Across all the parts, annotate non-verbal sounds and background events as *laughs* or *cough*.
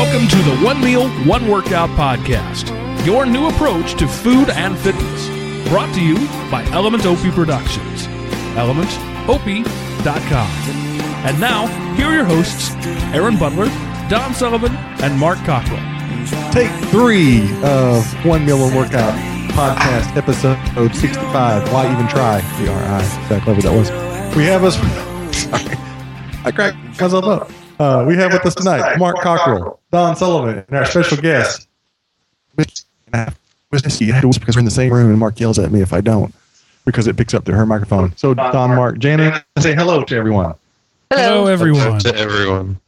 Welcome to the One Meal, One Workout podcast, your new approach to food and fitness. Brought to you by Element Opie Productions. ElementOpie.com. And now, here are your hosts, Aaron Butler, Don Sullivan, and Mark Cockrell. Take three of One Meal One Workout podcast episode 65. Why even try? D-R-I. How clever that was. We have us. *laughs* Sorry. I cracked myself up. Uh, we have with us tonight Mark Cockrell, Don Sullivan, and our special guest. Was this you had to whisper because we're in the same room and Mark yells at me if I don't because it picks up to her microphone. So Don, Mark, Jana, say hello to everyone. Hello, everyone. to everyone.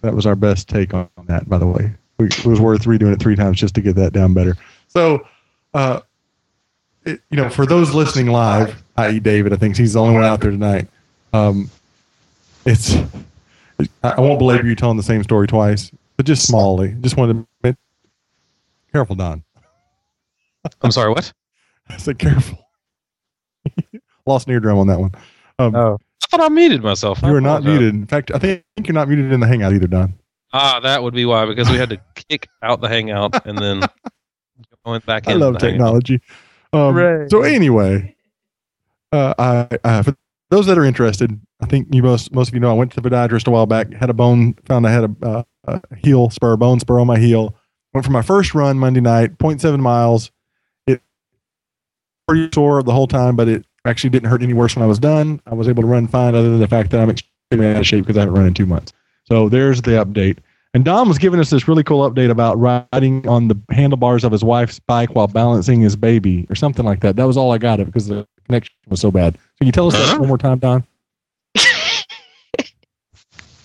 That was our best take on that, by the way. We, it was worth redoing it three times just to get that down better. So, uh, it, you know, for those listening live, i.e., David, I think he's the only one out there tonight. Um, it's I I won't belabor you telling the same story twice, but just smallly. Just wanted to careful, Don. I'm sorry, what? *laughs* I said careful. *laughs* Lost an eardrum on that one. Um, Oh. I thought I muted myself. You are not muted. In fact, I think you're not muted in the hangout either, Don. Ah, that would be why, because we had to *laughs* kick out the hangout and then went back I in. love the technology. Um, so anyway, uh, I, I for those that are interested, I think you most most of you know I went to the podiatrist a while back. Had a bone, found I had a, uh, a heel spur, bone spur on my heel. Went for my first run Monday night, 0.7 miles. It pretty sore the whole time, but it actually didn't hurt any worse when I was done. I was able to run fine, other than the fact that I'm extremely out of shape because I haven't run in two months. So there's the update. And Don was giving us this really cool update about riding on the handlebars of his wife's bike while balancing his baby or something like that. That was all I got of it because the connection was so bad. Can you tell us that Huh? one more time, Don?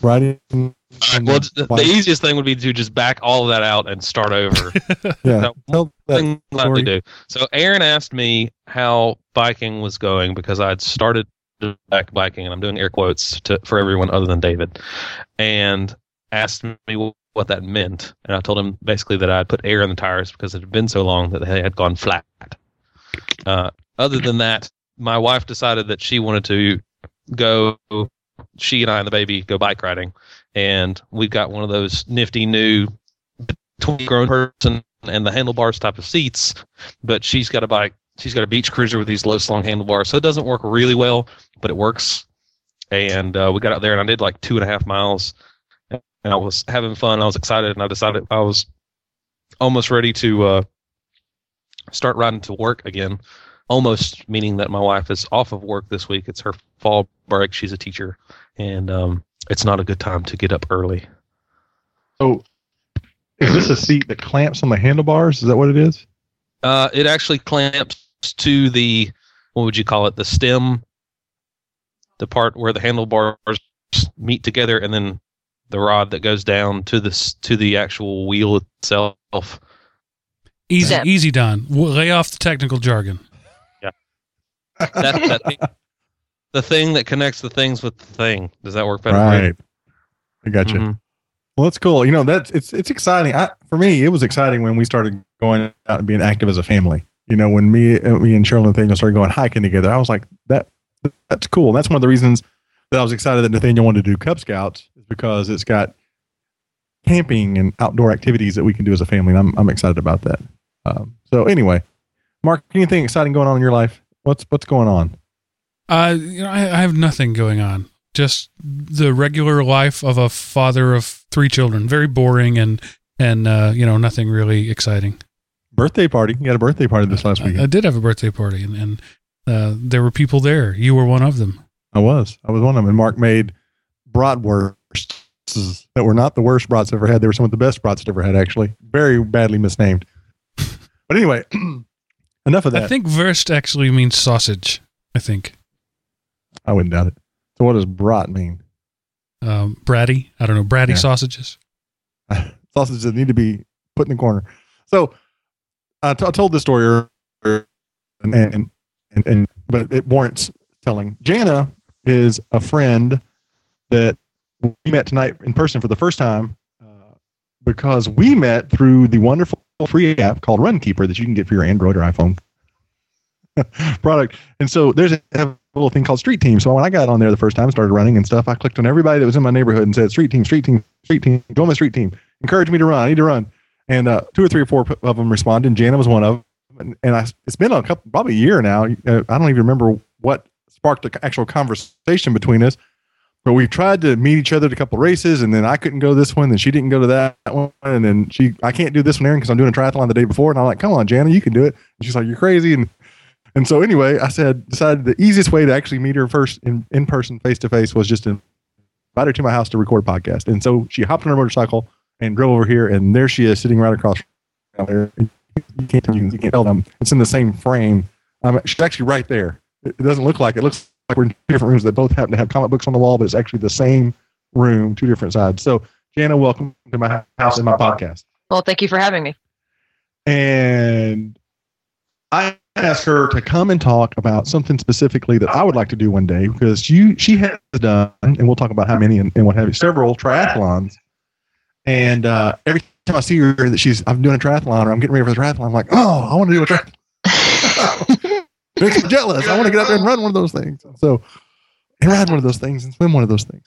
Riding. on Well, the the, the easiest thing would be to just back all of that out and start over. *laughs* yeah. that Tell that thing I story. do. So Aaron asked me how biking was going because I'd started back biking, and I'm doing air quotes to, for everyone other than David, and asked me what that meant. And I told him basically that I had put air in the tires because it had been so long that they had gone flat. Uh, other than that, my wife decided that she wanted to go. She and I and the baby go bike riding, and we've got one of those nifty new between grown person and the handlebars type of seats, but she's got a bike. She's got a beach cruiser with these low slung handlebars, so it doesn't work really well, but it works. And uh, we got out there, and I did like two and a half miles, and I was having fun. I was excited, and I decided I was almost ready to uh, start riding to work again. Almost meaning that my wife is off of work this week. It's her fall break. She's a teacher, and um, it's not a good time to get up early. So, is this a seat that clamps on the handlebars? Is that what it is? Uh, it actually clamps to the what would you call it? The stem, the part where the handlebars meet together, and then the rod that goes down to the to the actual wheel itself. Easy, Zip. easy, Don. Lay off the technical jargon. That, that thing, the thing that connects the things with the thing. Does that work better? Right. I got you. Mhm. Well, that's cool. You know, that's it's it's exciting. I, for me, it was exciting when we started going out and being active as a family. You know, when me, uh, me and Cheryl and Nathaniel started going hiking together, I was like, that that's cool. That's one of the reasons that I was excited that Nathaniel wanted to do Cub Scouts is because it's got camping and outdoor activities that we can do as a family. And I'm I'm excited about that. Um, so anyway, Mark, anything exciting going on in your life? What's what's going on? Uh, you know, I, I have nothing going on. Just the regular life of a father of three children. Very boring and and uh, you know nothing really exciting. Birthday party. You had a birthday party this last I. I did have a birthday party, and, and uh, there were people there. You were one of them. I was. I was one of them. And Mark made bratwursts that were not the worst brats I've ever had. They were some of the best brats I've ever had, actually. Very badly misnamed. *laughs* But anyway, *clears throat* enough of that. I think Wurst actually means sausage. I think I wouldn't doubt it. So what does brat mean? um, bratty. I don't know bratty Yeah. sausages. *laughs* Sausages that need to be put in the corner. So I t- I told this story earlier, and, and, and, and but it warrants telling. Jana is a friend that we met tonight in person for the first time because we met through the wonderful free app called Runkeeper that you can get for your Android or iPhone *laughs* product. And so there's a, little thing called Street Team. So when I got on there the first time, started running and stuff, I clicked on everybody that was in my neighborhood and said, Street Team, Street Team, Street Team, join my Street Team. encourage me to run. I need to run. And uh, two or three or four of them responded. Jana was one of them. And, and I, it's been a couple, probably a year now. Uh, I don't even remember what sparked the actual conversation between us. But we tried to meet each other at a couple races, and then I couldn't go this one, and she didn't go to that one, and then she I can't do this one, Aaron, because I'm doing a triathlon the day before, and I'm like, come on, Jana, you can do it. And she's like, you're crazy, and and so anyway, I said decided the easiest way to actually meet her first in in person, face to face, was just to invite her to my house to record a podcast. And so she hopped on her motorcycle and drove over here, and there she is sitting right across. There. You can't you, can't tell them it's in the same frame. Um, she's actually right there. It, it doesn't look like it. it looks like we're in two different rooms that both happen to have comic books on the wall, but it's actually the same room, two different sides. So, Jana, welcome to my house and my podcast. Well, thank you for having me. And I asked her to come and talk about something specifically that I would like to do one day because you she has done, and we'll talk about how many and, and what have you, several triathlons. And uh, every time I see her that she's I'm doing a triathlon or I'm getting ready for the triathlon, I'm like, oh, I want to do a triathlon. *laughs* Makes me jealous. I want to get out there and run one of those things. So, and ride one of those things and swim one of those things.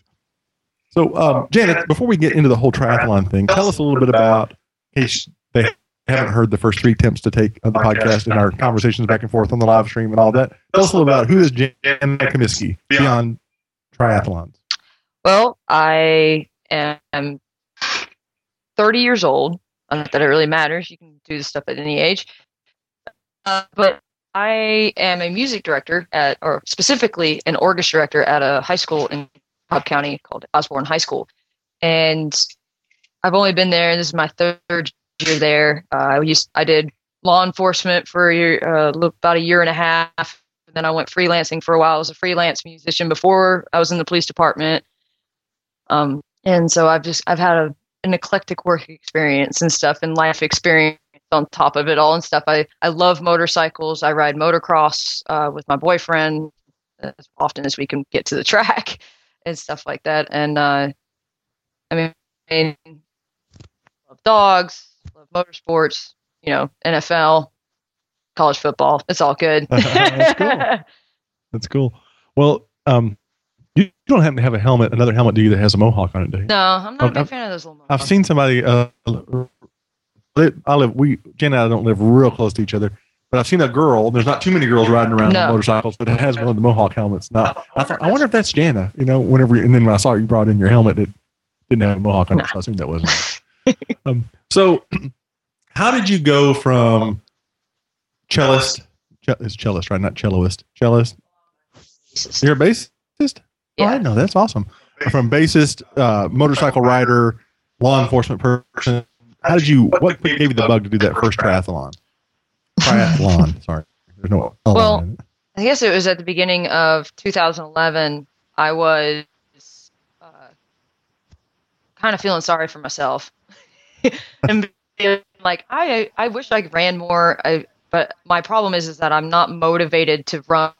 So, um, Janet, before we get into the whole triathlon thing, tell us a little bit about, in case they haven't heard the first three attempts to take on the podcast and our conversations back and forth on the live stream and all that. Tell us a little about who is Janet Comiskey beyond triathlons. Well, I am 30 years old. Not that it really matters. You can do this stuff at any age. Uh, but I am a music director at, or specifically an orchestra director at a high school in Cobb County called Osborne High School. And I've only been there, this is my third year there. Uh, I used, I did law enforcement for a year, uh, about a year and a half. then I went freelancing for a while. I was a freelance musician before I was in the police department. Um, and so I've just, I've had a, an eclectic work experience and stuff and life experience on top of it all and stuff. I, I love motorcycles. I ride motocross uh, with my boyfriend as often as we can get to the *laughs* track and stuff like that. And uh, I mean, I love dogs, love motorsports, you know, NFL, college football. It's all good. *laughs* That's cool. *laughs* That's cool. Well, um, you, you don't happen to have a helmet, another helmet, do you, that has a mohawk on it, do you? No, I'm not a big I've- fan of those little. Mohawks. I've seen somebody. Uh, I live. We Jen and I don't live real close to each other, but I've seen a girl. There's not too many girls riding around No. on motorcycles, but it has one of the Mohawk helmets. Now I thought, I wonder if that's Jana. You know, whenever and then when I saw you brought in your helmet, it didn't have a Mohawk on it, so I assumed that wasn't. *laughs* um, so, *clears throat* how did you go from cellist? ce- It's cellist, right? Not celloist. Cellist. You're a bassist. Oh, I know. That's awesome. From bassist, uh, motorcycle rider, law enforcement person. How did you? What gave you the bug to do that first triathlon? Triathlon. *laughs* Sorry, there's no. Well. I guess it was at the beginning of 2011. I was uh, kind of feeling sorry for myself, *laughs* and like, I I wish I ran more. I, but my problem is is that I'm not motivated to run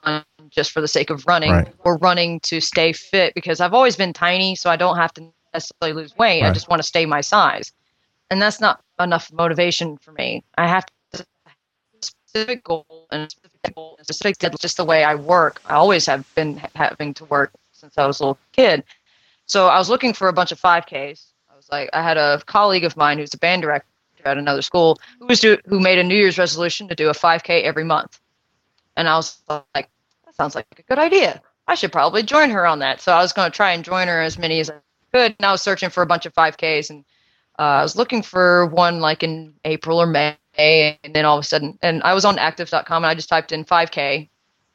just for the sake of running Right. or running to stay fit because I've always been tiny, so I don't have to necessarily lose weight. I just want to stay my size, and that's not enough motivation for me. I have to specific goal and a specific goal and a specific deadline, just the way I work. I always have been having to work since I was a little kid. So I was looking for a bunch of 5Ks. I was like, I had a colleague of mine who's a band director at another school who was do, who made a New Year's resolution to do a 5K every month, and I was like, that sounds like a good idea. I should probably join her on that. So I was going to try and join her as many as I could. And I was searching for a bunch of 5Ks and I was looking for one like in April or May, and then all of a sudden, and I was on active.com and I just typed in 5K,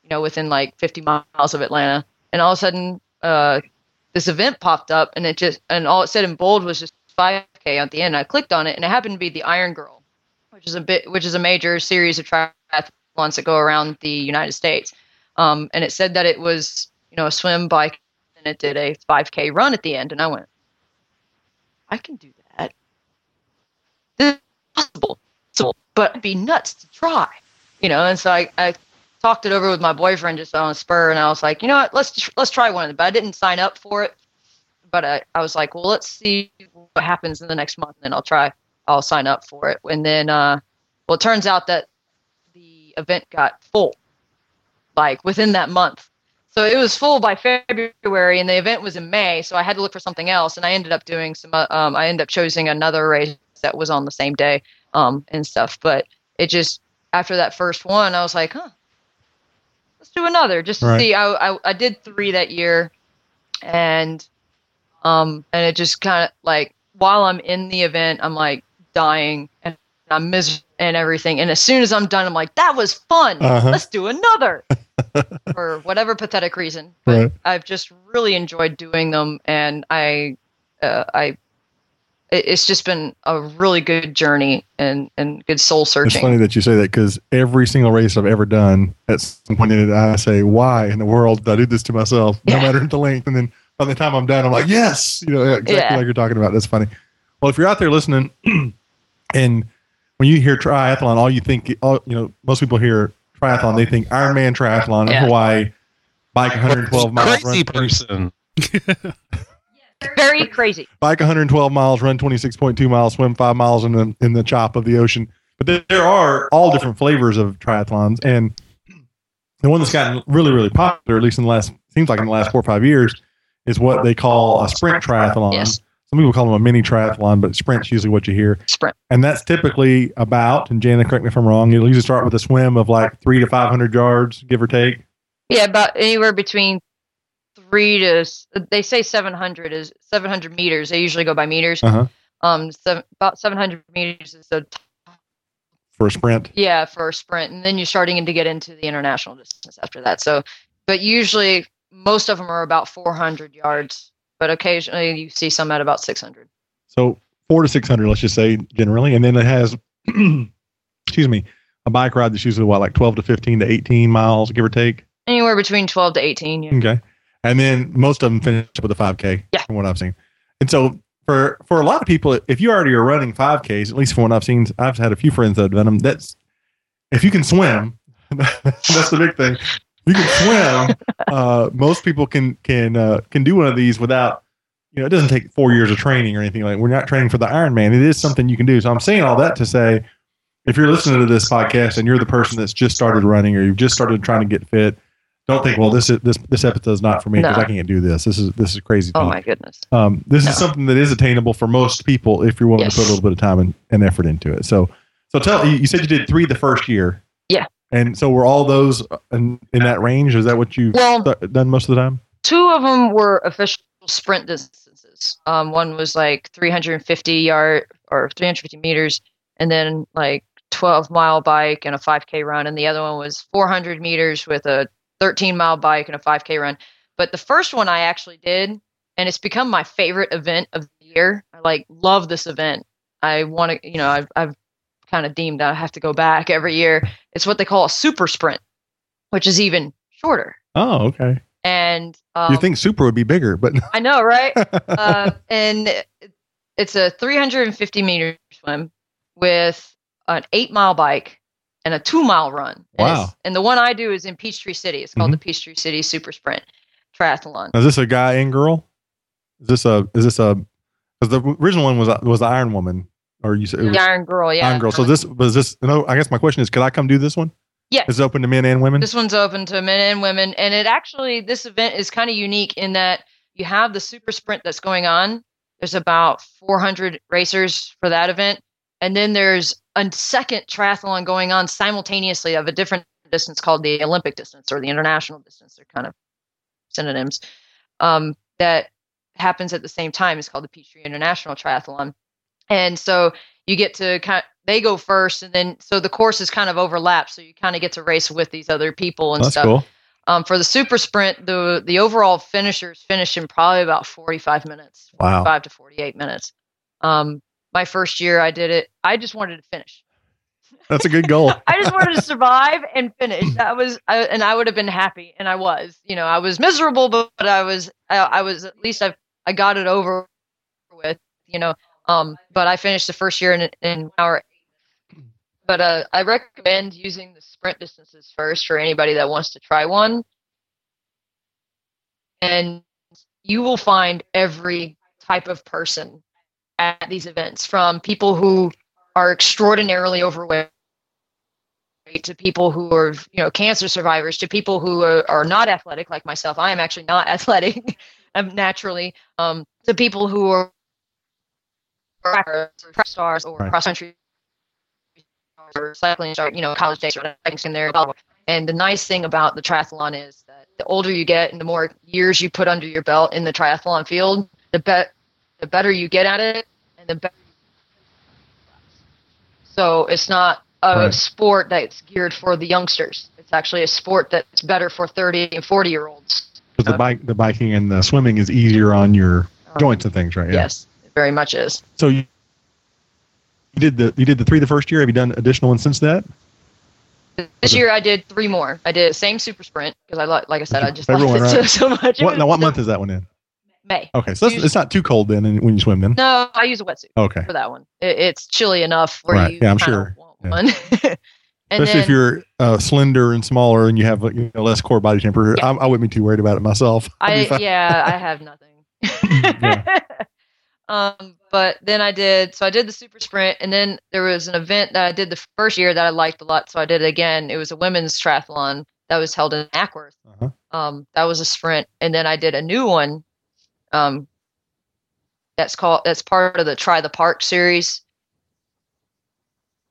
you know, within like 50 miles of Atlanta, and all of a sudden, uh, this event popped up, and it just, and all it said in bold was just 5K at the end. I clicked on it, and it happened to be the Iron Girl, which is a bit, which is a major series of triathlons that go around the United States, um, and it said that it was, you know, a swim, bike, and it did a 5K run at the end, and I went, I can do that. This is possible, but it'd be nuts to try, you know. And so I, I talked it over with my boyfriend just on a spur, and I was like, you know what, let's let's try one of them. But I didn't sign up for it, but I, I was like, well, let's see what happens in the next month, and then I'll try. I'll sign up for it, and then, uh, well, it turns out that the event got full, like within that month. So it was full by February, and the event was in May. So I had to look for something else, and I ended up doing some. uh, Um, I ended up choosing another race that was on the same day, um, and stuff. But it just after that first one, I was like, huh, let's do another just to Right. see. I, I I did three that year, and um, and it just kind of like while I'm in the event, I'm like dying and I'm miserable and everything. And as soon as I'm done, I'm like, that was fun. Uh-huh. Let's do another. *laughs* For whatever pathetic reason, but Right. I've just really enjoyed doing them, and I, uh, I, it's just been a really good journey and and good soul searching. It's funny that you say that because every single race I've ever done, at some point in it, I say, "Why in the world did I do this to myself?" No Yeah. matter the length, and then by the time I'm done, I'm like, "Yes," you know, exactly Yeah. like you're talking about. That's funny. Well, if you're out there listening, *clears throat* and when you hear triathlon, all you think, all you know, most people hear triathlon, they think Ironman triathlon in Yeah. Hawaii, bike 112 miles, Crazy run person. *laughs* *laughs* *laughs* Very crazy. bike 112 miles, run 26.2 miles, swim five miles in the in the chop of the ocean. But there, are all different flavors of triathlons, and the one that's gotten really, really popular, at least in the last seems like in the last four or five years, is what they call a sprint triathlon. Yes. Some people call them a mini triathlon, but sprint's usually what you hear, Sprint. and that's typically about. And Jana, correct me if I'm wrong. You'll usually start with a swim of like three to 500 yards, give or take. Yeah, about anywhere between three to they say 700 is 700 meters. They usually go by meters. Uh-huh. Um, seven, about 700 meters is the For a sprint, yeah for a sprint, and then you're starting to get into the international distance after that. So, but usually most of them are about 400 yards, but occasionally you see some at about 600. So four to six hundred, let's just say generally, and then it has, *clears throat* excuse me, a bike ride that's usually what like twelve to fifteen to eighteen miles, give or take. Anywhere between 12 to 18. Yeah. Okay, and then most of them finish up with a five k. Yeah. from what I've seen. And so for for a lot of people, if you already are running five ks, at least from what I've seen, I've had a few friends that have done them. That's if you can swim, *laughs* that's the big thing. You can swim. Uh, most people can can uh, can do one of these without you know, it doesn't take four years of training or anything like. We're not training for the Ironman. It is something you can do. So I'm saying all that to say, if you're listening to this podcast and you're the person that's just started running or you've just started trying to get fit, don't think, well, this is this this episode is not for me because No. I can't do this. This is this is crazy. Oh my goodness. Um, this No. is something that is attainable for most people if you're willing Yes. to put a little bit of time and, and effort into it. So, so tell you, said you did three the first year. Yeah. And so were all those in, in that range? Is that what you've Well, th- done most of the time? two of them were official sprint distances. Um, one was like 350 yard or 350 meters, and then like 12 mile bike and a 5k run, and the other one was 400 meters with a 13 mile bike and a 5k run. But the first one I actually did, and it's become my favorite event of the year. I like love this event. I want to, you know, I've, I've kind of deemed that I have to go back every year. It's what they call a super sprint, which is even shorter. Oh, okay. And um, you think super would be bigger, but *laughs* I know, right? *laughs* uh, and it's a 350 meter swim with an eight mile bike and a two mile run. And, Wow. and the one I do is in Peachtree City. It's called the mm-hmm. Peachtree City Super Sprint Triathlon. is this a guy and girl? Is this a is this a because the original one was was the Iron Woman or you said it was The Iron Girl, yeah. Iron Girl. So this was this. No, I guess my question is, could I come do this one? Yeah. Is it open to men and women? This one's open to men and women, and it actually this event is kind of unique in that you have the super sprint that's going on. There's about 400 racers for that event, and then there's a second triathlon going on simultaneously of a different distance called the Olympic distance or the international distance. They're kind of synonyms. Um, that happens at the same time. It's called the Peachtree International Triathlon, and so you get to kind they go first and then so the courses kind of overlap so you kind of get to race with these other people and That's stuff cool. um, for the super sprint the the overall finishers finish in probably about 45 minutes Wow. 45 to 48 minutes um, my first year i did it i just wanted to finish That's a good goal. *laughs* i just wanted to survive and finish that was I, and i would have been happy and i was you know i was miserable but, but i was I, I was at least i i got it over with you know um, but I finished the first year in in hour. But uh, I recommend using the sprint distances first for anybody that wants to try one, and you will find every type of person at these events, from people who are extraordinarily overweight to people who are you know cancer survivors to people who are, are not athletic like myself. I am actually not *laughs* athletic i'm naturally. Um to people who are track stars or Right. cross country or cycling or you know college days or things in there. And the nice thing about the triathlon is that the older you get and the more years you put under your belt in the triathlon field the bet the better you get at it and the better so it's not a Right. sport that's geared for the youngsters. It's actually a sport that's better for 30 and 40 year olds. Because the bike, the biking and the swimming is easier on your Um, joints and things, right? Yeah. Yes, it very much is. So you, you did the you did the three the first year. Have you done additional ones since that? This year I did three more. I did the same super sprint because I like, like I said, I just loved it *laughs* so, so much. What now? What *laughs* month is that one in? May. Okay, so it's, it's not too cold then when you swim then. No, I use a wetsuit Okay, for that one. It, it's chilly enough where Right. you Yeah, I'm sure. want Yeah. one. *laughs* especially then, if you're uh, slender and smaller and you have you know, less core body temperature. Yeah. I, I wouldn't be too worried about it myself. *laughs* I yeah, I have nothing. *laughs* um, but then I did so I did the super sprint, and then there was an event that I did the first year that I liked a lot, so I did it again. It was a women's triathlon that was held in Acworth. Uh-huh. Um, that was a sprint, and then I did a new one. Um, that's called that's part of the Try the Park series.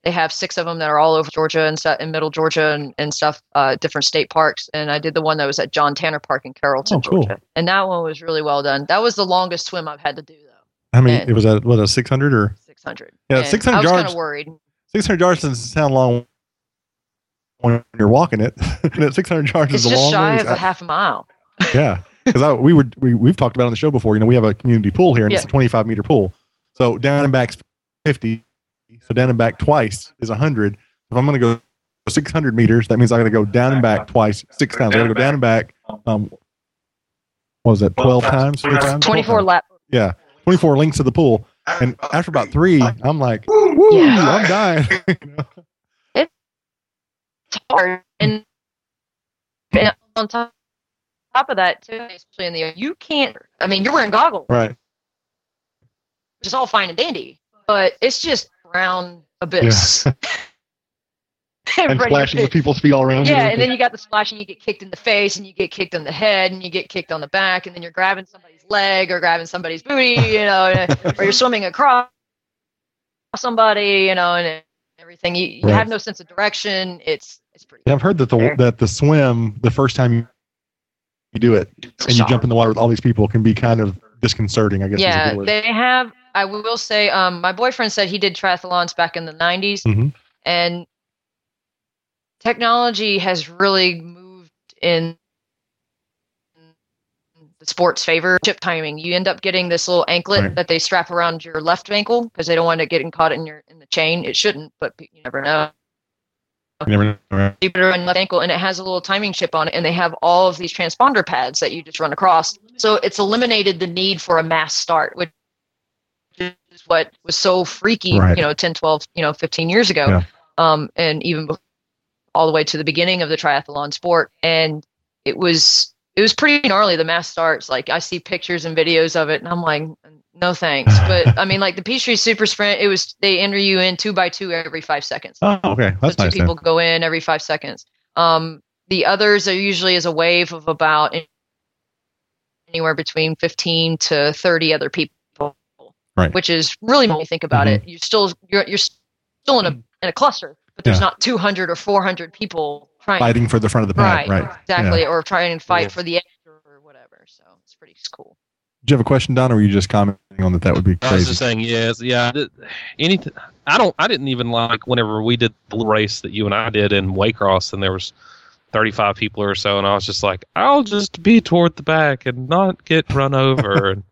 They have six of them that are all over Georgia and stuff in Middle Georgia and, and stuff, uh, different state parks. And I did the one that was at John Tanner Park in Carrollton, Oh, cool. Georgia. And that one was really well done. That was the longest swim I've had to do though, I mean, and- it was at what a six hundred or 600. Yeah, And 600 I was kind yards. of worried. six hundred yards doesn't sound long when you're walking it. and *laughs* at six hundred yards It's is a just long shy ways. of a half a mile. yeah, *laughs* because we were we we've talked about it on the show before. You know, we have a community pool here, and it's a 25 meter pool. So down and back's 50. So down and back twice is 100. If I'm going to go 600 meters, that means I got to go down and back twice, six times. I got to go down and back. Um, what was that? 12 times? Three times? 24 lap. Yeah, 24 links of the pool. And after about three, I'm like, woo, Yeah. I'm dying. *laughs* You know? It's hard. And, and on top, top of that, too, especially in the you can't, I mean, you're wearing goggles, right. which is all fine and dandy, but it's just brown abyss. *laughs* And Everybody- splashes of *laughs* people's feet all around. you. Yeah, and then you got the splash, and you get kicked in the face, and you get kicked in the head, and you get kicked on the back, and then you're grabbing somebody's leg or grabbing somebody's booty, *laughs* you know, or you're swimming across somebody, you know, and everything. You, you Right. have no sense of direction. It's it's pretty. Yeah, I've heard that the There. that the swim the first time you, do it and you jump in the water with all these people can be kind of disconcerting. I guess. yeah, they have. I will say, um, my boyfriend said he did triathlons back in the '90s, Mhm. and technology has really moved in the sport's favor. Chip timing. You end up getting this little anklet Right. that they strap around your left ankle because they don't want it getting caught in your in the chain. It shouldn't, but you never know. You never know. put it left ankle, and it has a little timing chip on it, and they have all of these transponder pads that you just run across. So it's eliminated the need for a mass start, which is what was so freaky, Right. you know, 10, 12, you know, 15 years ago. Yeah. Um, and even all the way to the beginning of the triathlon sport. And it was, it was pretty gnarly, the mass starts. Like I see pictures and videos of it and I'm like, no thanks. But I mean, like the Peachtree Super Sprint, it was, they enter you in two by two every five seconds. Oh, okay, that's So two nice. people Then. go in every five seconds. Um, the others are usually as a wave of about anywhere between 15 to 30 other people. Right. Which is really when you think about Mhm. it, you're still you're you're still in a in a cluster, but there's Yeah. not 200 or 400 people trying Fighting for the front of the pack, right, right? exactly, or trying to fight Yeah. for the edge or whatever. So it's pretty cool. Do you have a question, Don, or were you just commenting on that? That would be crazy. I was crazy. just saying, yes, yeah. Anything. I don't. I didn't even like whenever we did the race that you and I did in Waycross, and there was thirty-five people or so, and I was just like, I'll just be toward the back and not get run over. *laughs* and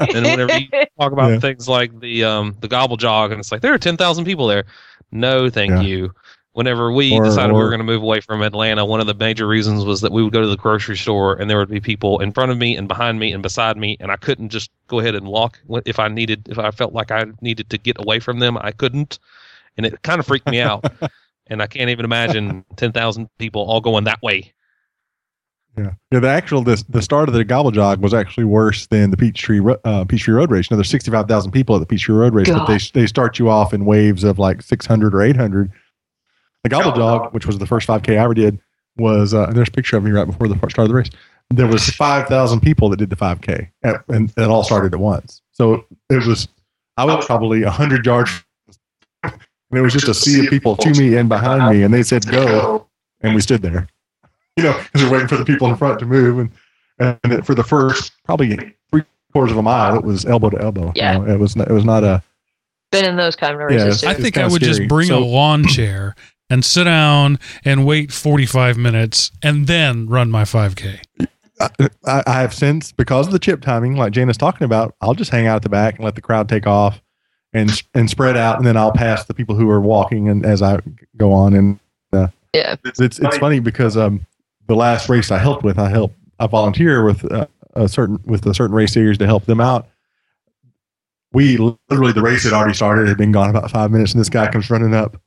and whenever you *laughs* talk about Yeah. things like the um the gobble jog, and it's like there are ten thousand people there. No, thank Yeah. you. Whenever we Or- decided we were going to move away from Atlanta, one of the major reasons was that we would go to the grocery store and there would be people in front of me and behind me and beside me, and I couldn't just go ahead and walk if I needed, if I felt like I needed to get away from them, I couldn't, and it kind of freaked me out. *laughs* and I can't even imagine ten thousand people all going that way. Yeah, yeah. The actual the, the start of the gobble jog was actually worse than the Peachtree Ro- uh, Peachtree Road Race. You know, there's 65,000 people at the Peachtree Road Race, but they they start you off in waves of like 600 or 800. The Gobble Jog, which was the first 5K I ever did, was uh, and there's a picture of me right before the start of the race. There was *laughs* 5,000 people that did the 5K, at, and it all started at once. So it was I was probably 100 yards, and it was just a sea of people to me and behind me, and they said go, and we stood there, you know, because we're waiting for the people in front to move, and and it, for the first probably three quarters of a mile, it was elbow to elbow. you Yeah. know, it was not, it was not a Been in those kind of races. it's- I think I kinda would scary. just bring So- a lawn chair and sit down and wait 45 minutes and then run my 5K. I, I have since because of the chip timing, like Jana's talking about, I'll just hang out at the back and let the crowd take off and and spread out, and then I'll pass the people who are walking and as I go on. And yeah. it's it's funny because um the last race I helped with, I helped I volunteer with uh, a certain with a certain race series to help them out. We literally the race had already started, had been gone about five minutes, and this guy comes running up.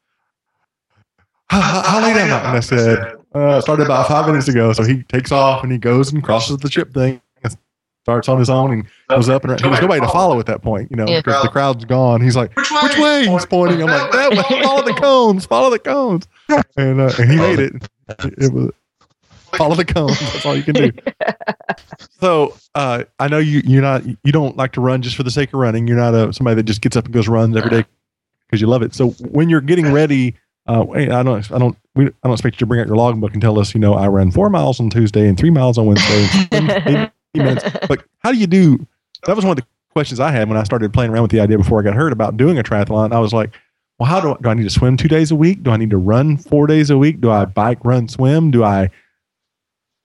How, how, how late am I? And I said, uh, started about five minutes ago. So he takes off and he goes and crosses the chip thing starts on his own and goes up and around. There was nobody to follow at that point, you know, Yeah. because the crowd's gone. He's like, Which way? which way? He's pointing. I'm like, that way. Follow the cones. Follow the cones. And, uh, and he made it. It was follow the cones. That's all you can do. *laughs* So uh, I know you you're not you don't like to run just for the sake of running. You're not a somebody that just gets up and goes runs every day because you love it. So when you're getting ready, uh, I don't I don't we, I don't expect you to bring out your logbook and tell us you know I ran four miles on Tuesday and three miles on Wednesday. And *laughs* 80 minutes. But how do you do? That was one of the questions I had when I started playing around with the idea before I got hurt about doing a triathlon. I was like, well, how do I, do I need to swim two days a week? Do I need to run four days a week? Do I bike, run, swim? Do I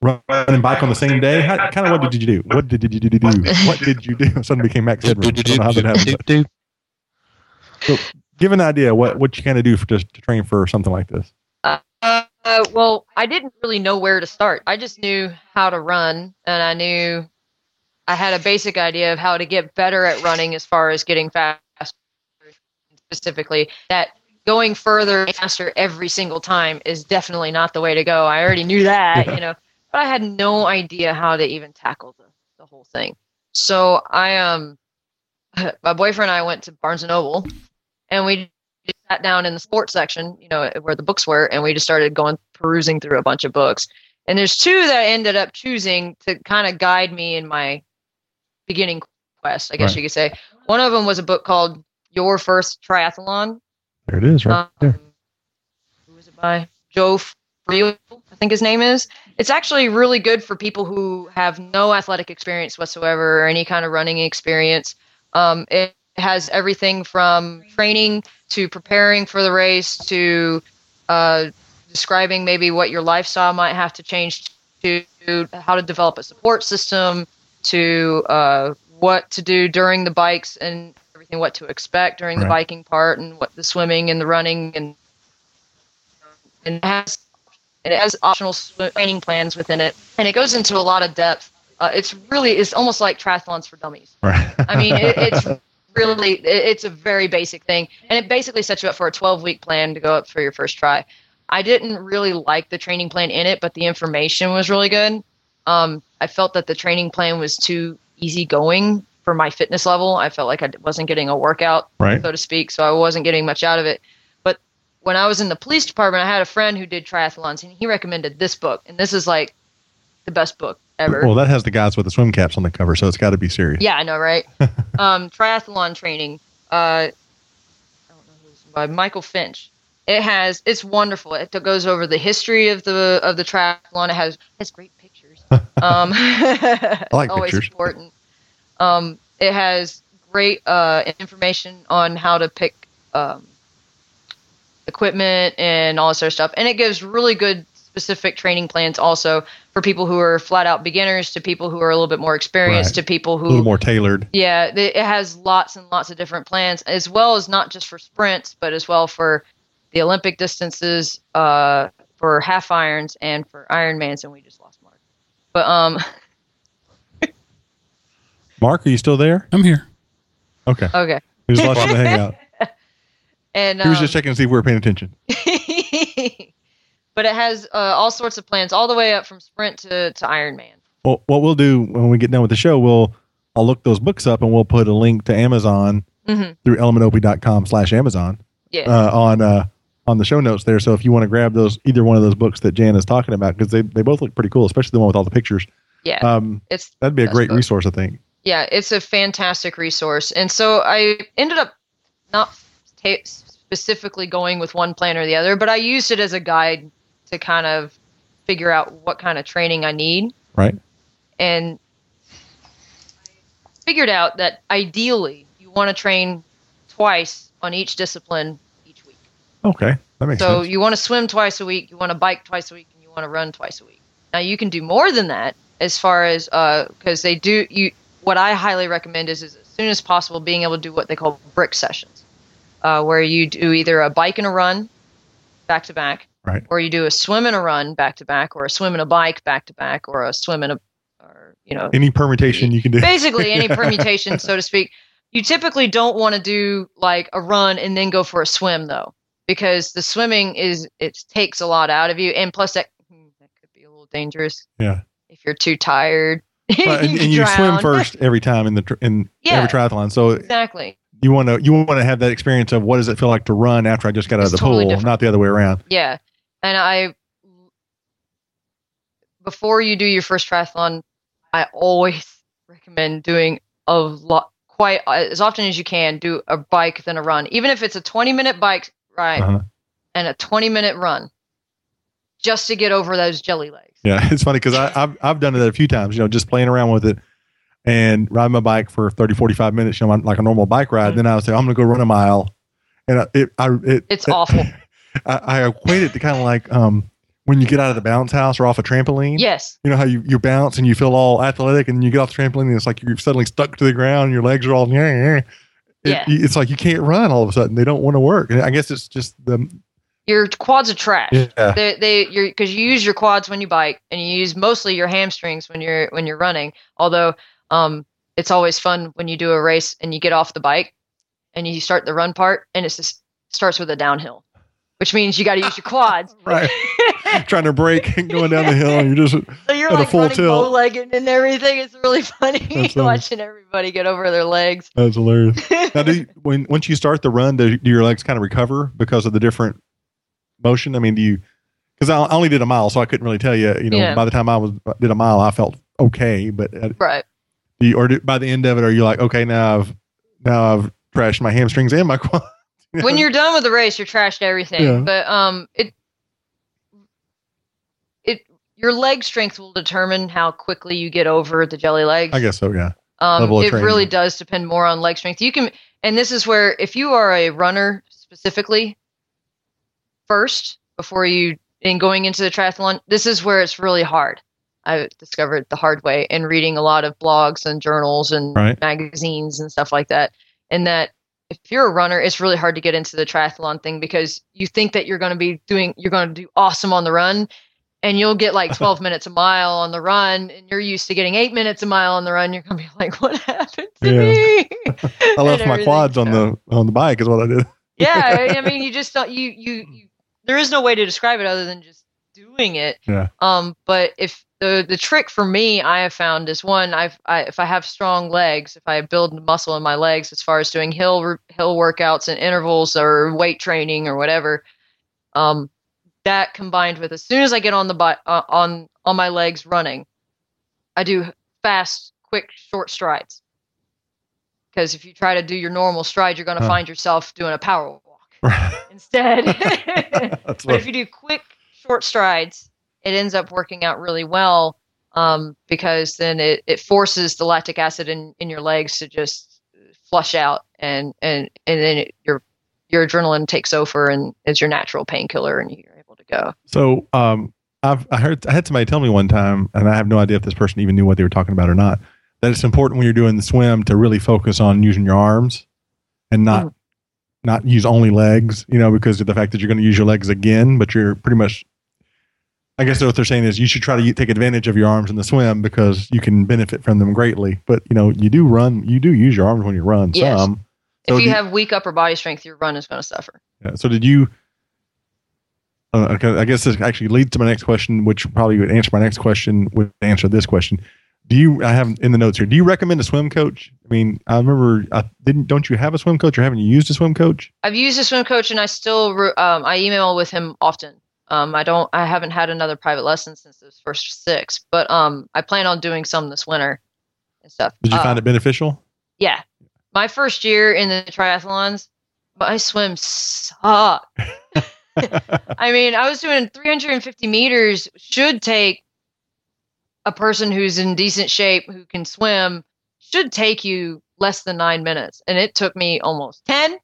run and bike on the same day? How, kind of what did you do? What did, did you do? What did you do? Suddenly became Max Headroom. I don't know how that happened. but Give an idea what what you kind of do for just to train for something like this. Uh, well, I didn't really know where to start. I just knew how to run, and I knew I had a basic idea of how to get better at running as far as getting faster. Specifically, that going further and faster every single time is definitely not the way to go. I already knew that, you know, but I had no idea how to even tackle the, the whole thing. So I um, *laughs* my boyfriend and I went to Barnes and Noble, and we just sat down in the sports section, you know, where the books were, and we just started going perusing through a bunch of books. And there's two that I ended up choosing to kind of guide me in my beginning quest, I guess Right. you could say. One of them was a book called Your First Triathlon. There it is, right Um, there. Who was it by? Joe Friel, I think his name is. It's actually really good for people who have no athletic experience whatsoever or any kind of running experience. Um, it has everything from training to preparing for the race to uh, describing maybe what your lifestyle might have to change to how to develop a support system to uh, what to do during the bikes and everything, what to expect during the biking part and what the swimming and the running and and it has it has optional training plans within it, and it goes into a lot of depth. Uh, it's really it's almost like triathlons for dummies. Right. I mean, it, it's really it's a very basic thing, and it basically sets you up for a 12 week plan to go up for your first try. I didn't really like the training plan in it, but the information was really good. Um, I felt that the training plan was too easygoing for my fitness level. I felt like I wasn't getting a workout right. so to speak. So I wasn't getting much out of it. But when I was in the police department, I had a friend who did triathlons, and he recommended this book, and this is like the best book ever. Well, that has the guys with the swim caps on the cover, so it's got to be serious. yeah, I know, right? *laughs* um, triathlon training. Uh, I don't know who's by Michael Finch. It has it's wonderful. It goes over the history of the of the triathlon. It has has great pictures. *laughs* Um, *laughs* I like always pictures. important. Um, it has great uh, information on how to pick um, equipment and all this sort of stuff, and it gives really good specific training plans also for people who are flat out beginners to people who are a little bit more experienced Right. to people who A who little more tailored. yeah, it has lots and lots of different plans, as well as not just for sprints, but as well for the Olympic distances, uh, for half irons, and for Ironmans. And we just lost Mark. But um, *laughs* Mark, are you still there? I'm here. Okay. okay, We just watching the hangout. *laughs* and He was um, just checking to see if we were paying attention. *laughs* but it has uh, all sorts of plans, all the way up from sprint to to Ironman. Well, what we'll do when we get done with the show, we'll I'll look those books up and we'll put a link to Amazon Mhm. through elementop.com slash Amazon Yeah, uh, on uh, on the show notes there. So if you want to grab those, either one of those books that Jan is talking about, because they, they both look pretty cool, especially the one with all the pictures. Yeah, Um, it's that'd be a great book. resource, I think. yeah, it's a fantastic resource. And so I ended up not ta- specifically going with one plan or the other, but I used it as a guide to kind of figure out what kind of training I need. Right. And figured out that ideally you want to train twice on each discipline each week. Okay, that makes So sense. you want to swim twice a week, you want to bike twice a week, and you want to run twice a week. Now you can do more than that as far as because they do you. What I highly recommend is, is as soon as possible being able to do what they call brick sessions, uh, where you do either a bike and a run back to back, Right. or you do a swim and a run back to back, or a swim and a bike back to back, or a swim and a, or you know, Any permutation you can do. basically any *laughs* permutation, so to speak. You typically don't want to do like a run and then go for a swim though, because the swimming is it takes a lot out of you, and plus that hmm, that could be a little dangerous. Yeah. If you're too tired, *laughs* Well, and, you and you swim *laughs* first every time in the in Yeah. every triathlon. So Exactly. you want to you want to have that experience of what does it feel like to run after I just got out It's of the totally pool, different. not the other way around. Yeah, and I before you do your first triathlon, I always recommend doing a lot, quite as often as you can. Do a bike than a run, even if it's a 20 minute bike ride Uh-huh. and a 20 minute run, just to get over those jelly legs. Yeah, *laughs* it's funny because I've I've done it a few times. You know, just playing around with it and riding my bike for 30, 45 minutes. You know, like a normal bike ride. Mhm. Then I would say I'm going to go run a mile, and I- it I it It's it- awful. *laughs* I, I equate it to kind of like um when you get out of the bounce house or off a trampoline. Yes, You know how you, you bounce and you feel all athletic, and you get off the trampoline and it's like you're suddenly stuck to the ground. And your legs are all yeah. yeah. It- Yeah. it's like you can't run all of a sudden. They don't want to work. And I guess it's just the your quads are trash. yeah. They they you're because you use your quads when you bike and you use mostly your hamstrings when you're when you're running. Although um it's always fun when you do a race and you get off the bike and you start the run part and it just starts with a downhill, which means you got to use your quads. *laughs* Right. Trying to break and going down the hill, and you're just *laughs* So you're At a like full tilt. bow-legged and everything. It's really *laughs* funny watching everybody get over their legs. that's hilarious. Now, do you, when once you start the run, do, do your legs kind of recover because of the different motion? I mean, do you? Because I I only did a mile, so I couldn't really tell you. You know, Yeah. by the time I was did a mile, I felt okay. But uh, right. do you, or do, by the end of it, are you like, okay, now I've now I've trashed my hamstrings and my quad? When you're done with the race, you're trashed everything. Yeah. But um, it it your leg strength will determine how quickly you get over the jelly legs. I guess so. Yeah. um, it training. really does depend more on leg strength. You can, and this is where if you are a runner specifically, first before you in going into the triathlon, this is where it's really hard. I discovered the hard way in reading a lot of blogs and journals and Right. magazines and stuff like that. And that if you're a runner, it's really hard to get into the triathlon thing because you think that you're going to be doing, you're going to do awesome on the run. And you'll get like 12 *laughs* minutes a mile on the run, and you're used to getting eight minutes a mile on the run. You're going to be like, what happened to Yeah. me? *laughs* I left my quads on the on the bike is what I did. yeah, I- I mean, *laughs* you just don't, you, you, you, there is no way to describe it other than just doing it. Yeah. Um, but if the, the trick for me, I have found is one, I've, I, if I have strong legs, if I build muscle in my legs, as far as doing hill, hill workouts and intervals or weight training or whatever, um, that combined with as soon as I get on the uh, on on my legs running, I do fast, quick, short strides. Because if you try to do your normal stride, you're going to Huh. find yourself doing a power walk *laughs* instead. *laughs* *laughs* But what, if you do quick, short strides, it ends up working out really well um, because then it, it forces the lactic acid in, in your legs to just flush out, and and and then it, your your adrenaline takes over and is your natural painkiller, and you're able to go. So um, I've I heard I had somebody tell me one time, and I have no idea if this person even knew what they were talking about or not. That it's important when you're doing the swim to really focus on using your arms and not Mm. not use only legs. You know, because of the fact that you're going to use your legs again, but you're pretty much. I guess what they're saying is you should try to take advantage of your arms in the swim because you can benefit from them greatly. But you know, you do run, you do use your arms when you run Yes. some. So if you have weak upper body strength, your run is going to suffer. Yeah. So did you? Uh, I guess this actually leads to my next question, which probably would answer my next question. Would answer this question. Do you? I have in the notes here. Do you recommend a swim coach? I mean, I remember. I didn't. Don't you have a swim coach, or haven't you used a swim coach? I've used a swim coach, and I still um, I email with him often. Um, I don't. I haven't had another private lesson since those first six, but um, I plan on doing some this winter and stuff. Did you Uh, find it beneficial? Yeah, my first year in the triathlons, my swim sucked. *laughs* I mean, I was doing 350 meters. Should take a person who's in decent shape who can swim. Should take you less than nine minutes, and it took me almost ten.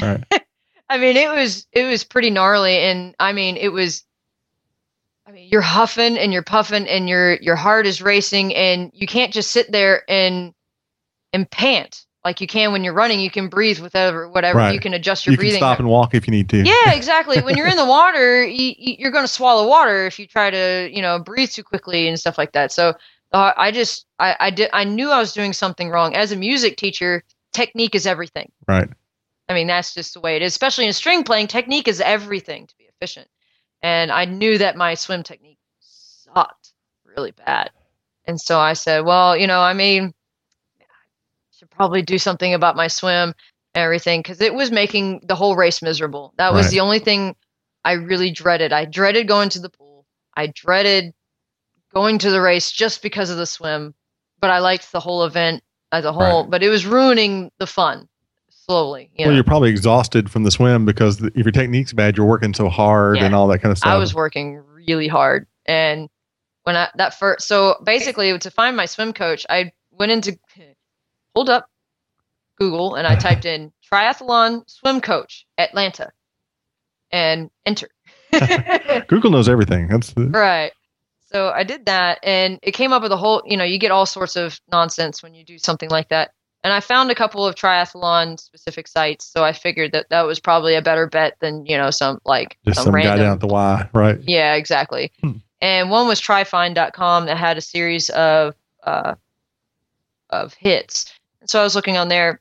Right. *laughs* I mean, it was it was pretty gnarly, and I mean, it was. I mean, you're huffing and you're puffing, and your your heart is racing, and you can't just sit there and and pant like you can when you're running. You can breathe whatever whatever Right. you can adjust your You can breathing. stop and walk if you need to. Yeah, *laughs* exactly. when you're in the water, you- you're going to swallow water if you try to, you know, breathe too quickly and stuff like that. So uh, I just, I, I did, I knew I was doing something wrong. As a music teacher, technique is everything. Right. I mean, that's just the way it is. Especially in string playing, technique is everything to be efficient. And I knew that my swim technique sucked really bad. And so I said, well, you know, I mean, I should probably do something about my swim and everything because it was making the whole race miserable. That was Right. the only thing I really dreaded. I dreaded going to the pool. I dreaded going to the race just because of the swim, but I liked the whole event as a whole. Right. But it was ruining the fun slowly. You Well, know? you're probably exhausted from the swim because if your technique's bad, you're working so hard Yeah. and all that kind of stuff. I was working really hard. And when I that first, so basically to find my swim coach, I went into *laughs* hold up Google and I *laughs* typed in triathlon swim coach Atlanta and enter. *laughs* Google knows everything. That's the, right. So I did that and it came up with a whole, you know, you get all sorts of nonsense when you do something like that. And I found a couple of triathlon specific sites, so I figured that that was probably a better bet than, you know, some like just some, some guy down at the Y, right? yeah, exactly. Hmm. And one was trifind.com that had a series of uh, of hits. And so I was looking on there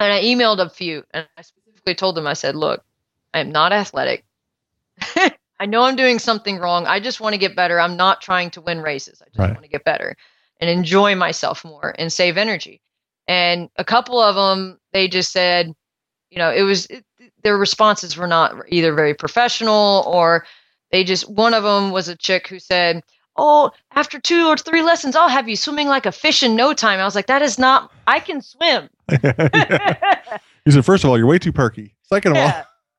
and I emailed a few and I specifically told them I said, "Look, I am not athletic. *laughs* I know I'm doing something wrong. I just want to get better. I'm not trying to win races. I just Right. want to get better and enjoy myself more and save energy." And a couple of them they just said, you know, it was it, their responses were not either very professional or they just one of them was a chick who said oh after two or three lessons i'll have you swimming like a fish in no time. I was like that is not i can swim. *laughs* He said, first of all, you're way too perky. Second of all,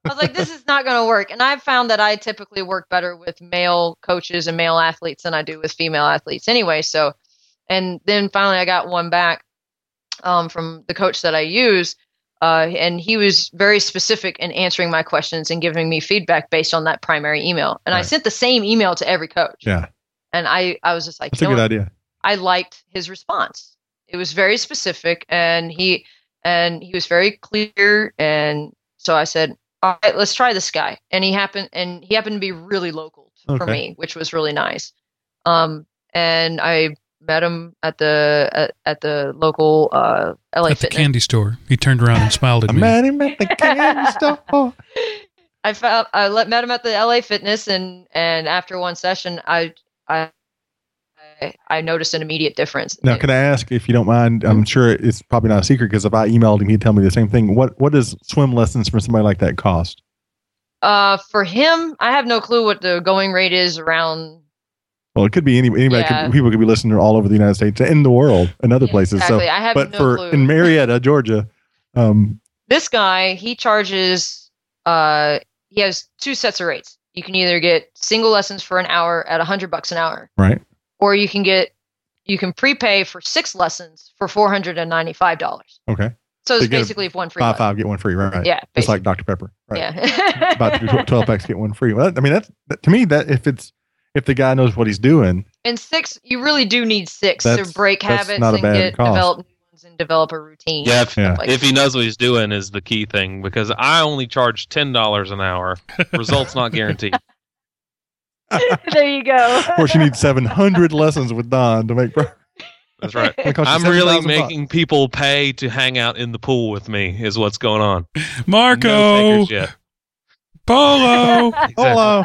i was like this is not going to work. And i've found that i typically work better with male coaches and male athletes than i do with female athletes anyway so and then finally i got one back um, from the coach that i use uh, and he was very specific in answering my questions and giving me feedback based on that primary email and i sent the same email to every coach yeah, and I I was just like, that's a good what? idea. I liked his response. It was very specific, and he and he was very clear. And so I said, all right, let's try this guy. And he happened and he happened to be really local for me, which was really nice. Um, and I met him at the at, at the local uh, LA at the Fitness. candy store. He turned around and smiled at I me. met him at the candy store. *laughs* I found I let, met him at the LA Fitness, and and after one session, I I I, I noticed an immediate difference. Now, can I ask if you don't mind? I'm sure it's probably not a secret because if I emailed him, he'd tell me the same thing. What What does swim lessons for somebody like that cost? Uh, for him, I have no clue what the going rate is around. Well, it could be any, anybody. Yeah. Could, people could be listening all over the United States and the world and other Yeah, places. Exactly, I have So, but no for clue. in Marietta, Georgia, um, this guy, he charges. Uh, he has two sets of rates. You can either get single lessons for an hour at a hundred bucks an hour, right? or you can get you can prepay for six lessons for four hundred and ninety five dollars. Okay, So it's basically a one free. five five get one free, right? Yeah, just like Dr Pepper, right? Yeah. *laughs* About twelve packs get one free. Well, I mean, that's that, to me that if it's if the guy knows what he's doing, and six, you really do need six to break habits not a and bad get cost. develop new ones and develop a routine. Yeah, if, Yeah. Like- if he knows what he's doing is the key thing because I only charge ten dollars an hour. *laughs* Results not guaranteed. *laughs* there you go. of course, you need seven hundred lessons with Don to make. progress. That's right. It I'm really $7,000 making people pay to hang out in the pool with me. Is what's going on. Marco, No. Polo. *laughs* Exactly. Hello.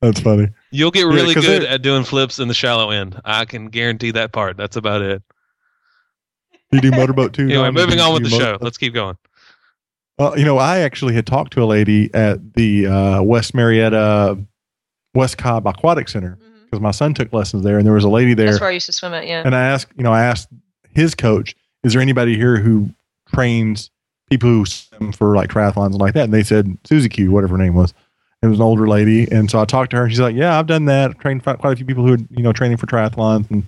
That's funny. You'll get Yeah, good at doing flips in the shallow end. I can guarantee that part. That's about it. You do motorboat too. *laughs* Anyway, Don? moving on with do the show. Let's keep going. Well, you know, I actually had talked to a lady at the uh, West Marietta West Cobb Aquatic Center because my son took lessons there, and there was a lady there. That's where I used to swim at. Yeah. And I asked, you know, I asked his coach, "Is there anybody here who trains people who swim for like triathlons and like that?" And they said Susie Q, whatever her name was. It was an older lady, and so I talked to her, and she's like, "Yeah, I've done that. I've trained quite a few people who are, you know, training for triathlons, and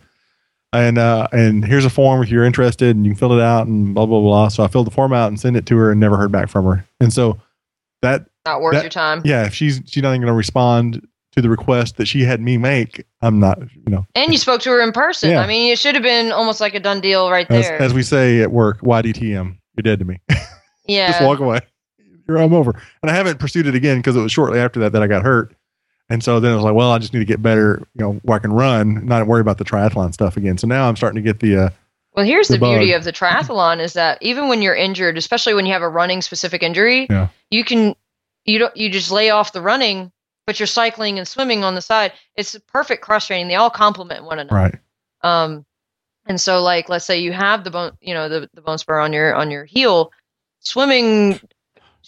and uh, and here's a form if you're interested, and you can fill it out, and blah blah blah." So I filled the form out and sent it to her, and never heard back from her. And so that, Not worth that- your time. yeah, if she's she's not even going to respond to the request that she had me make, I'm not, you know, And you spoke to her in person. Yeah. I mean, it should have been almost like a done deal right as, there. as we say at work, YDTM, you're dead to me. *laughs* yeah. just walk away. I'm over. And I haven't pursued it again because it was shortly after that that I got hurt. And so then I was like, well, I just need to get better, you know, where I can run, not worry about the triathlon stuff again. So now I'm starting to get the, uh, Well, here's the the, beauty of the triathlon is that even when you're injured, especially when you have a running specific injury, Yeah. you can you don't you just lay off the running, but you're cycling and swimming on the side. It's a perfect cross training. They all complement one another. right. Um, and so like let's say you have the bone, you know, the, the bone spur on your on your heel, swimming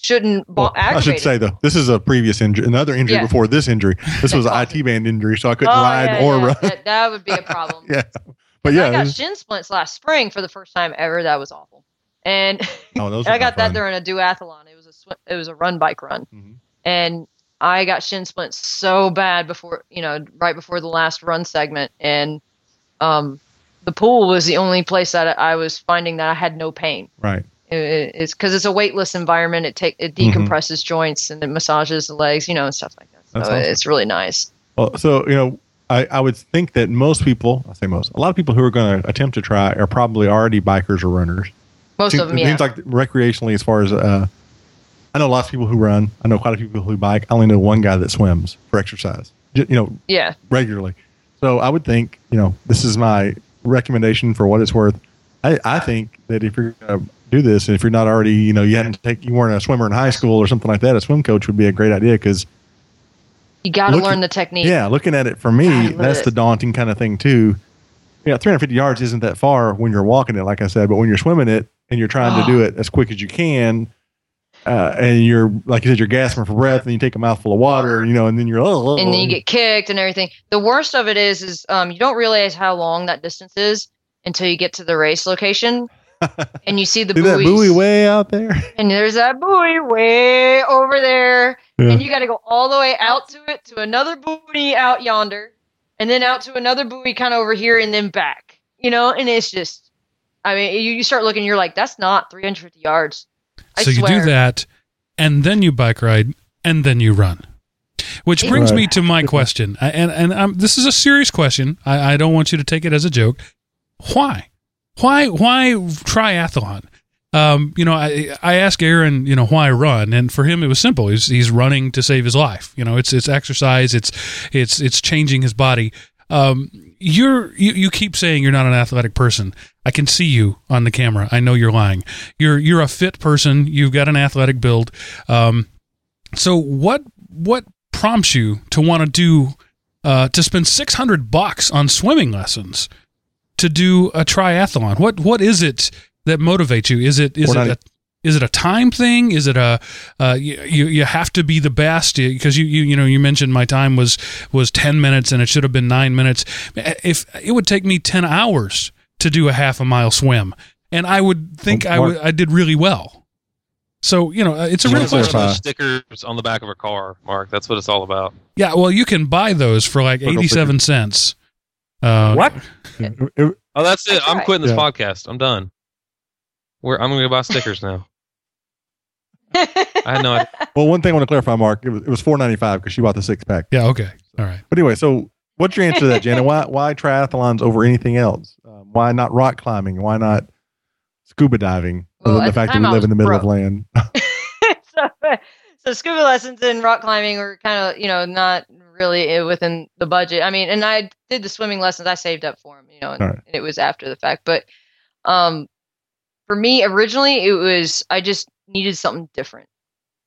shouldn't Well, I should say though, this is a previous injury, another injury Yeah. before this injury. This was an *laughs* IT band injury, so I couldn't Oh, ride yeah, or yeah. run. That, that would be a *laughs* problem. yeah. But yeah, I got was- shin splints last spring for the first time ever. That was awful. And oh, those *laughs* I got that during a duathlon. It was a sw- it was a run bike run, Mhm. and I got shin splints so bad before you know right before the last run segment, and um, the pool was the only place that I was finding that I had no pain. Right. It, it- it's because it's a weightless environment. It take it decompresses joints and it massages the legs, you know, and stuff like that. So awesome. it's really nice. Well, so you know, I, I would think that most people, I say most, a lot of people who are going to attempt to try are probably already bikers or runners. Most Seems- of them, it yeah. Seems like recreationally, as far as uh, I know, lots of people who run. I know quite a few people who bike. I only know one guy that swims for exercise. You know, yeah, regularly. So I would think, you know, this is my recommendation for what it's worth. I, I think that if you're going to do this, and if you're not already, you know, you hadn't take, you weren't a swimmer in high school or something like that, a swim coach would be a great idea because you got to learn the technique. yeah, looking at it for me, that's it. the daunting kind of thing too. Yeah, 350 yards isn't that far when you're walking it, like I said, but when you're swimming it and you're trying to do it as quick as you can, uh, and you're like you said, you're gasping for breath, and you take a mouthful of water, you know, and then you're oh, and then you get kicked and everything. The worst of it is, is um, you don't realize how long that distance is until you get to the race location, and you see the *laughs* see that buoy way out there. and there's that buoy way over there, Yeah. and you got to go all the way out to it to another buoy out yonder, and then out to another buoy kind of over here, and then back. You know, and it's just, I mean, you, you start looking, you're like, that's not 350 yards. I so you do that, and then you bike ride, and then you run. Which brings Right. me to my question, I- and and um, this is a serious question. I, I don't want you to take it as a joke. Why, why, why triathlon? Um, you know, I I asked Aaron, you know, why run, and for him it was simple. He's he's running to save his life. You know, it's it's exercise. It's it's it's changing his body. Um, you're you, you keep saying you're not an athletic person. I can see you on the camera. I know you're lying. You're you're a fit person. You've got an athletic build. Um, so what what prompts you to want to do uh, to spend six hundred bucks on swimming lessons to do a triathlon? What what is it that motivates you? Is it is We're it a, is it a time thing? Is it a uh, you, you you have to be the best because you, you you know you mentioned my time was was ten minutes and it should have been nine minutes. If it would take me ten hours to do a half a mile swim, and I would think Oh, I Mark- would I did really well. So you know it's a real It's one of question. those stickers on the back of a car, Mark. That's what it's all about. Yeah, well, you can buy those for like eighty-seven cents. Uh, What? It- it- Oh, that's it. I'm quitting this Yeah. podcast. I'm done. We're, I'm going to go buy stickers now. I had no idea. *laughs* well, one thing I want to clarify, Mark, it was, it was 495 because she bought the six pack. Yeah. Okay. All right. But anyway, so what's your answer to that, Janet? *laughs* Why why triathlons over anything else? Um, why not rock climbing? Why not scuba diving? Well, other than at the the fact that we live in the middle of land. *laughs* so, so scuba lessons and rock climbing were kind of, you know, not really within the budget. I mean, and I did the swimming lessons. I saved up for them, you know, and, right. and it was after the fact. But um, for me, originally, it was I just needed something different.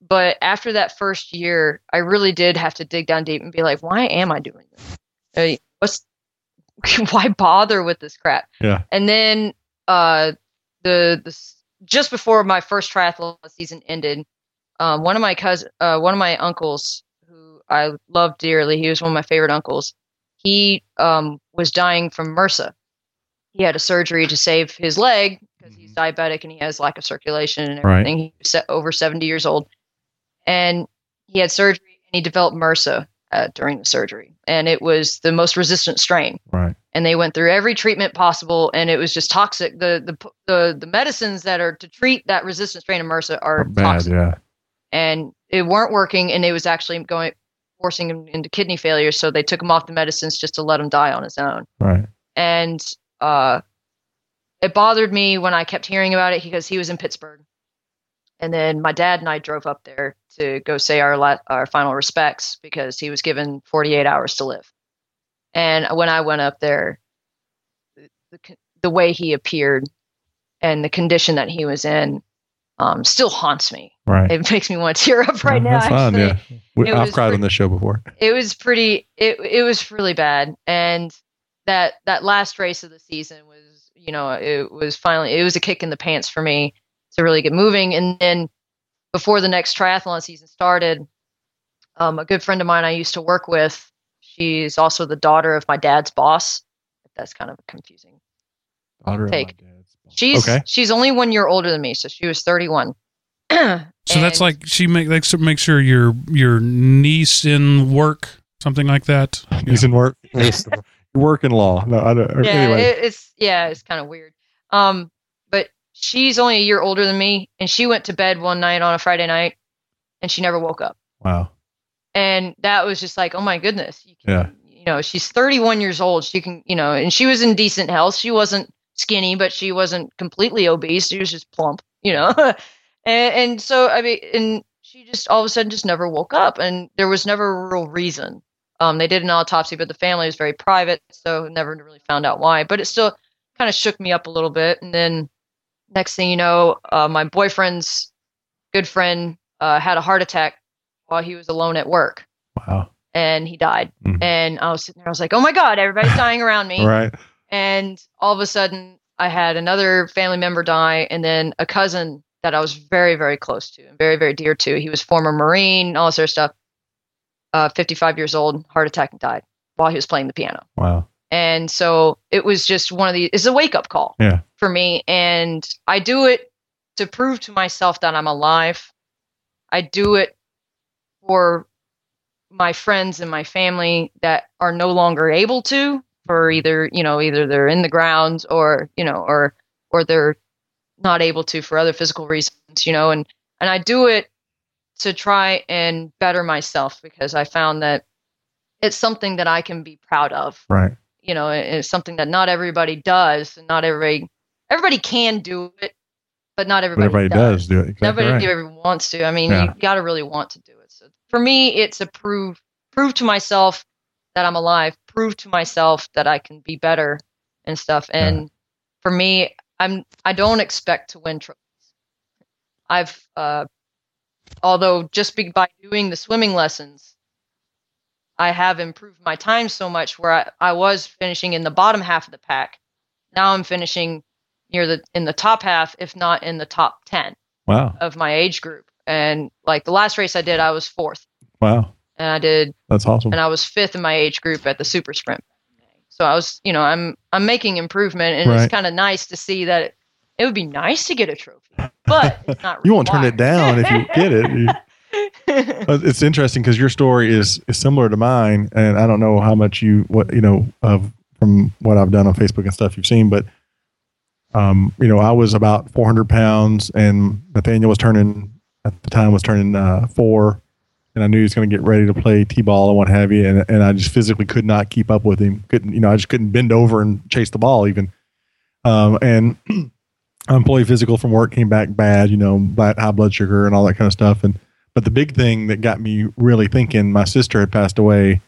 but after that first year, I really did have to dig down deep and be like, why am I doing this? I mean, what's *laughs* why bother with this crap? Yeah. And then uh, the the just before my first triathlon season ended, um, one of my cousin, uh, one of my uncles, who I love dearly, he was one of my favorite uncles. He um, was dying from MRSA. He had a surgery to save his leg because he's diabetic and he has lack of circulation and everything. He was se- over 70 years old. And he had surgery and he developed MRSA uh, during the surgery. And it was the most resistant strain Right. and they went through every treatment possible and it was just toxic the the the, the medicines that are to treat that resistant strain of MRSA are Bad. toxic Yeah. And it weren't working and it was actually going forcing him into kidney failure so they took him off the medicines just to let him die on his own Right. and uh it bothered me when I kept hearing about it because he was in Pittsburgh and then my dad and I drove up there to go say our la- our final respects because he was given 48 hours to live. And when I went up there, the, the, the way he appeared and the condition that he was in um, still haunts me. Right. It *laughs* makes me want to tear up right Yeah, now. Actually Yeah. We, I've cried on this show before. it was pretty it it was really bad and that that last race of the season was you know it was finally it was a kick in the pants for me to really get moving and then before the next triathlon season started um, a good friend of mine i used to work with she's also the daughter of my dad's boss that's kind of confusing Daughter of my Take. Dad's boss. she's okay. she's only one year older than me so she was 31 *clears throat* So that's like she make like so make sure your your niece in work something like that. He's in work. work in law. No, I don't. yeah, anyway. it, it's yeah, it's kind of weird. Um, but she's only a year older than me, and she went to bed one night on a Friday night, and she never woke up. wow. And that was just like, oh my goodness, you can, you know, she's 31 years old. She can, you know, and she was in decent health. She wasn't skinny, but she wasn't completely obese. She was just plump, you know. *laughs* and, and so I mean, and she just all of a sudden just never woke up, and there was never a real reason. Um, they did an autopsy, but the family was very private, so never really found out why. But it still kind of shook me up a little bit. And then next thing you know, uh, my boyfriend's good friend uh, had a heart attack while he was alone at work, Wow. and he died. Mhm. And I was sitting there, I was like, "Oh my god, everybody's dying around me!" *laughs* Right. And all of a sudden, I had another family member die, and then a cousin that I was very, very close to and very, very dear to. He was former Marine, all this other stuff. Uh, 55 years old, heart attack, and died while he was playing the piano. Wow. And so it was just one of the it's a wake up call Yeah. for me. And I do it to prove to myself that I'm alive. I do it for my friends and my family that are no longer able to, for either, you know, either they're in the ground or, you know, or or they're not able to for other physical reasons, you know, and and I do it to try and better myself because I found that it's something that I can be proud of Right. you know, it- it's something that not everybody does, and not everybody everybody can do it, but not everybody, everybody does. do it. Exactly Nobody right. wants to. I mean, Yeah. you got to really want to do it. So for me, it's a prove prove to myself that I'm alive, prove to myself that I can be better and stuff. And for me, I'm I don't expect to win trophies. I've uh, although just be, by doing the swimming lessons, I have improved my time so much where I, I was finishing in the bottom half of the pack. Now I'm finishing near the in the top half, if not in the top ten Wow. of my age group. And like the last race I did, I was fourth, Wow. And I did, That's awesome. and I was fifth in my age group at the super sprint. So I was, you know, I'm I'm making improvement, and Right. it's kind of nice to see that it, it would be nice to get a trophy, but it's *laughs* not. you won't turn it down if you get it. You- *laughs* it's interesting because your story is is similar to mine, and I don't know how much you what you know of from what I've done on Facebook and stuff you've seen, but um, you know, I was about 400 pounds, and Nathaniel was turning at the time was turning uh, four, and I knew he was going to get ready to play t-ball and what have you, and and I just physically could not keep up with him. Couldn't you know? I just couldn't bend over and chase the ball even. Um, and *clears throat* employee physical from work came back bad, you know, high blood sugar and all that kind of stuff, and but the big thing that got me really thinking, my sister had passed away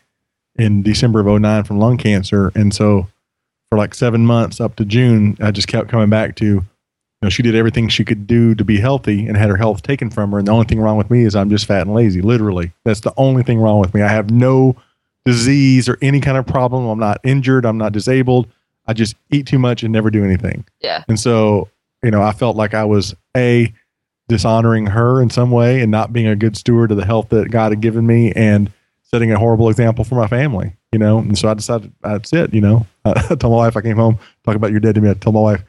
in December of 09 from lung cancer. And so for like seven months up to June, I just kept coming back to, know, she did everything she could do to be healthy and had her health taken from her. And the only thing wrong with me is I'm just fat and lazy. Literally, that's the only thing wrong with me. I have no disease or any kind of problem. I'm not injured. I'm not disabled. I just eat too much and never do anything. Yeah. And so, you know, I felt like I was a dishonoring her in some way and not being a good steward of the health that God had given me and setting a horrible example for my family, you know. And so I decided that's it, you know. *laughs* I told my wife I came home talk about your dead to me. I told my wife,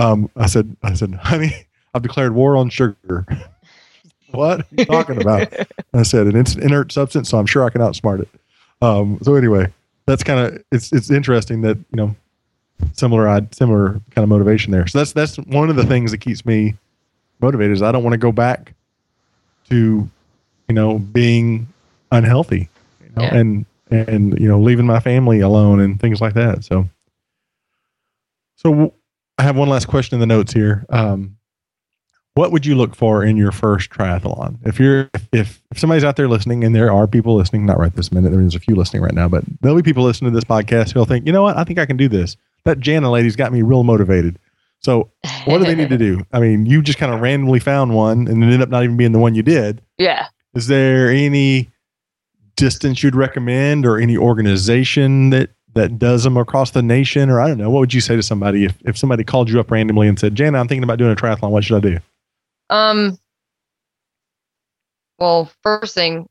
um, I said, I said, honey, I've declared war on sugar. *laughs* what are you talking about? I said, and it's an inert substance, so I'm sure I can outsmart it. Um, so anyway, that's kind of it's it's interesting that you know similar similar kind of motivation there. So that's that's one of the things that keeps me motivated. Is I don't want to go back to you know being unhealthy, you know, Yeah. and and you know leaving my family alone and things like that. So so I have one last question in the notes here. Um, what would you look for in your first triathlon? If you're if if somebody's out there listening, and there are people listening, not right this minute, there's a few listening right now, but there'll be people listening to this podcast who'll think, you know what, I think I can do this. That Jana lady's got me real motivated. So what do they need to do? I mean, you just kind of randomly found one and it ended up not even being the one you did. yeah. Is there any distance you'd recommend or any organization that that does them across the nation? Or I don't know, what would you say to somebody if, if somebody called you up randomly and said, Jana, I'm thinking about doing a triathlon, what should I do? Um. Well, first thing,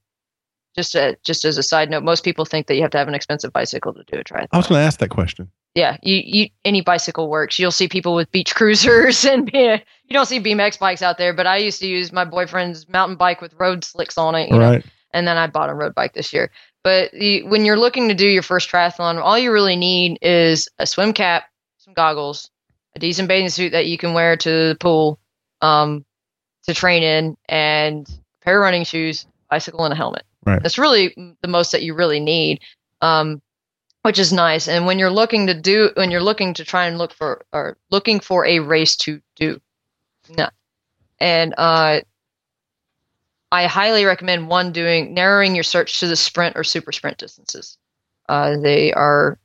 just a, just as a side note, most people think that you have to have an expensive bicycle to do a triathlon. I was going to ask that question. yeah, you, you any bicycle works. You'll see people with beach cruisers *laughs* and you don't see BMX bikes out there. But I used to use my boyfriend's mountain bike with road slicks on it, you know, right. and then I bought a road bike this year. But you, when you're looking to do your first triathlon, all you really need is a swim cap, some goggles, a decent bathing suit that you can wear to the pool, um, to train in, and a pair of running shoes, bicycle, and a helmet. Right. That's really the most that you really need. Um, which is nice. And when you're looking to do, when you're looking to try and look for, or looking for a race to do, no. And uh, I highly recommend one doing narrowing your search to the sprint or super sprint distances. Uh, they are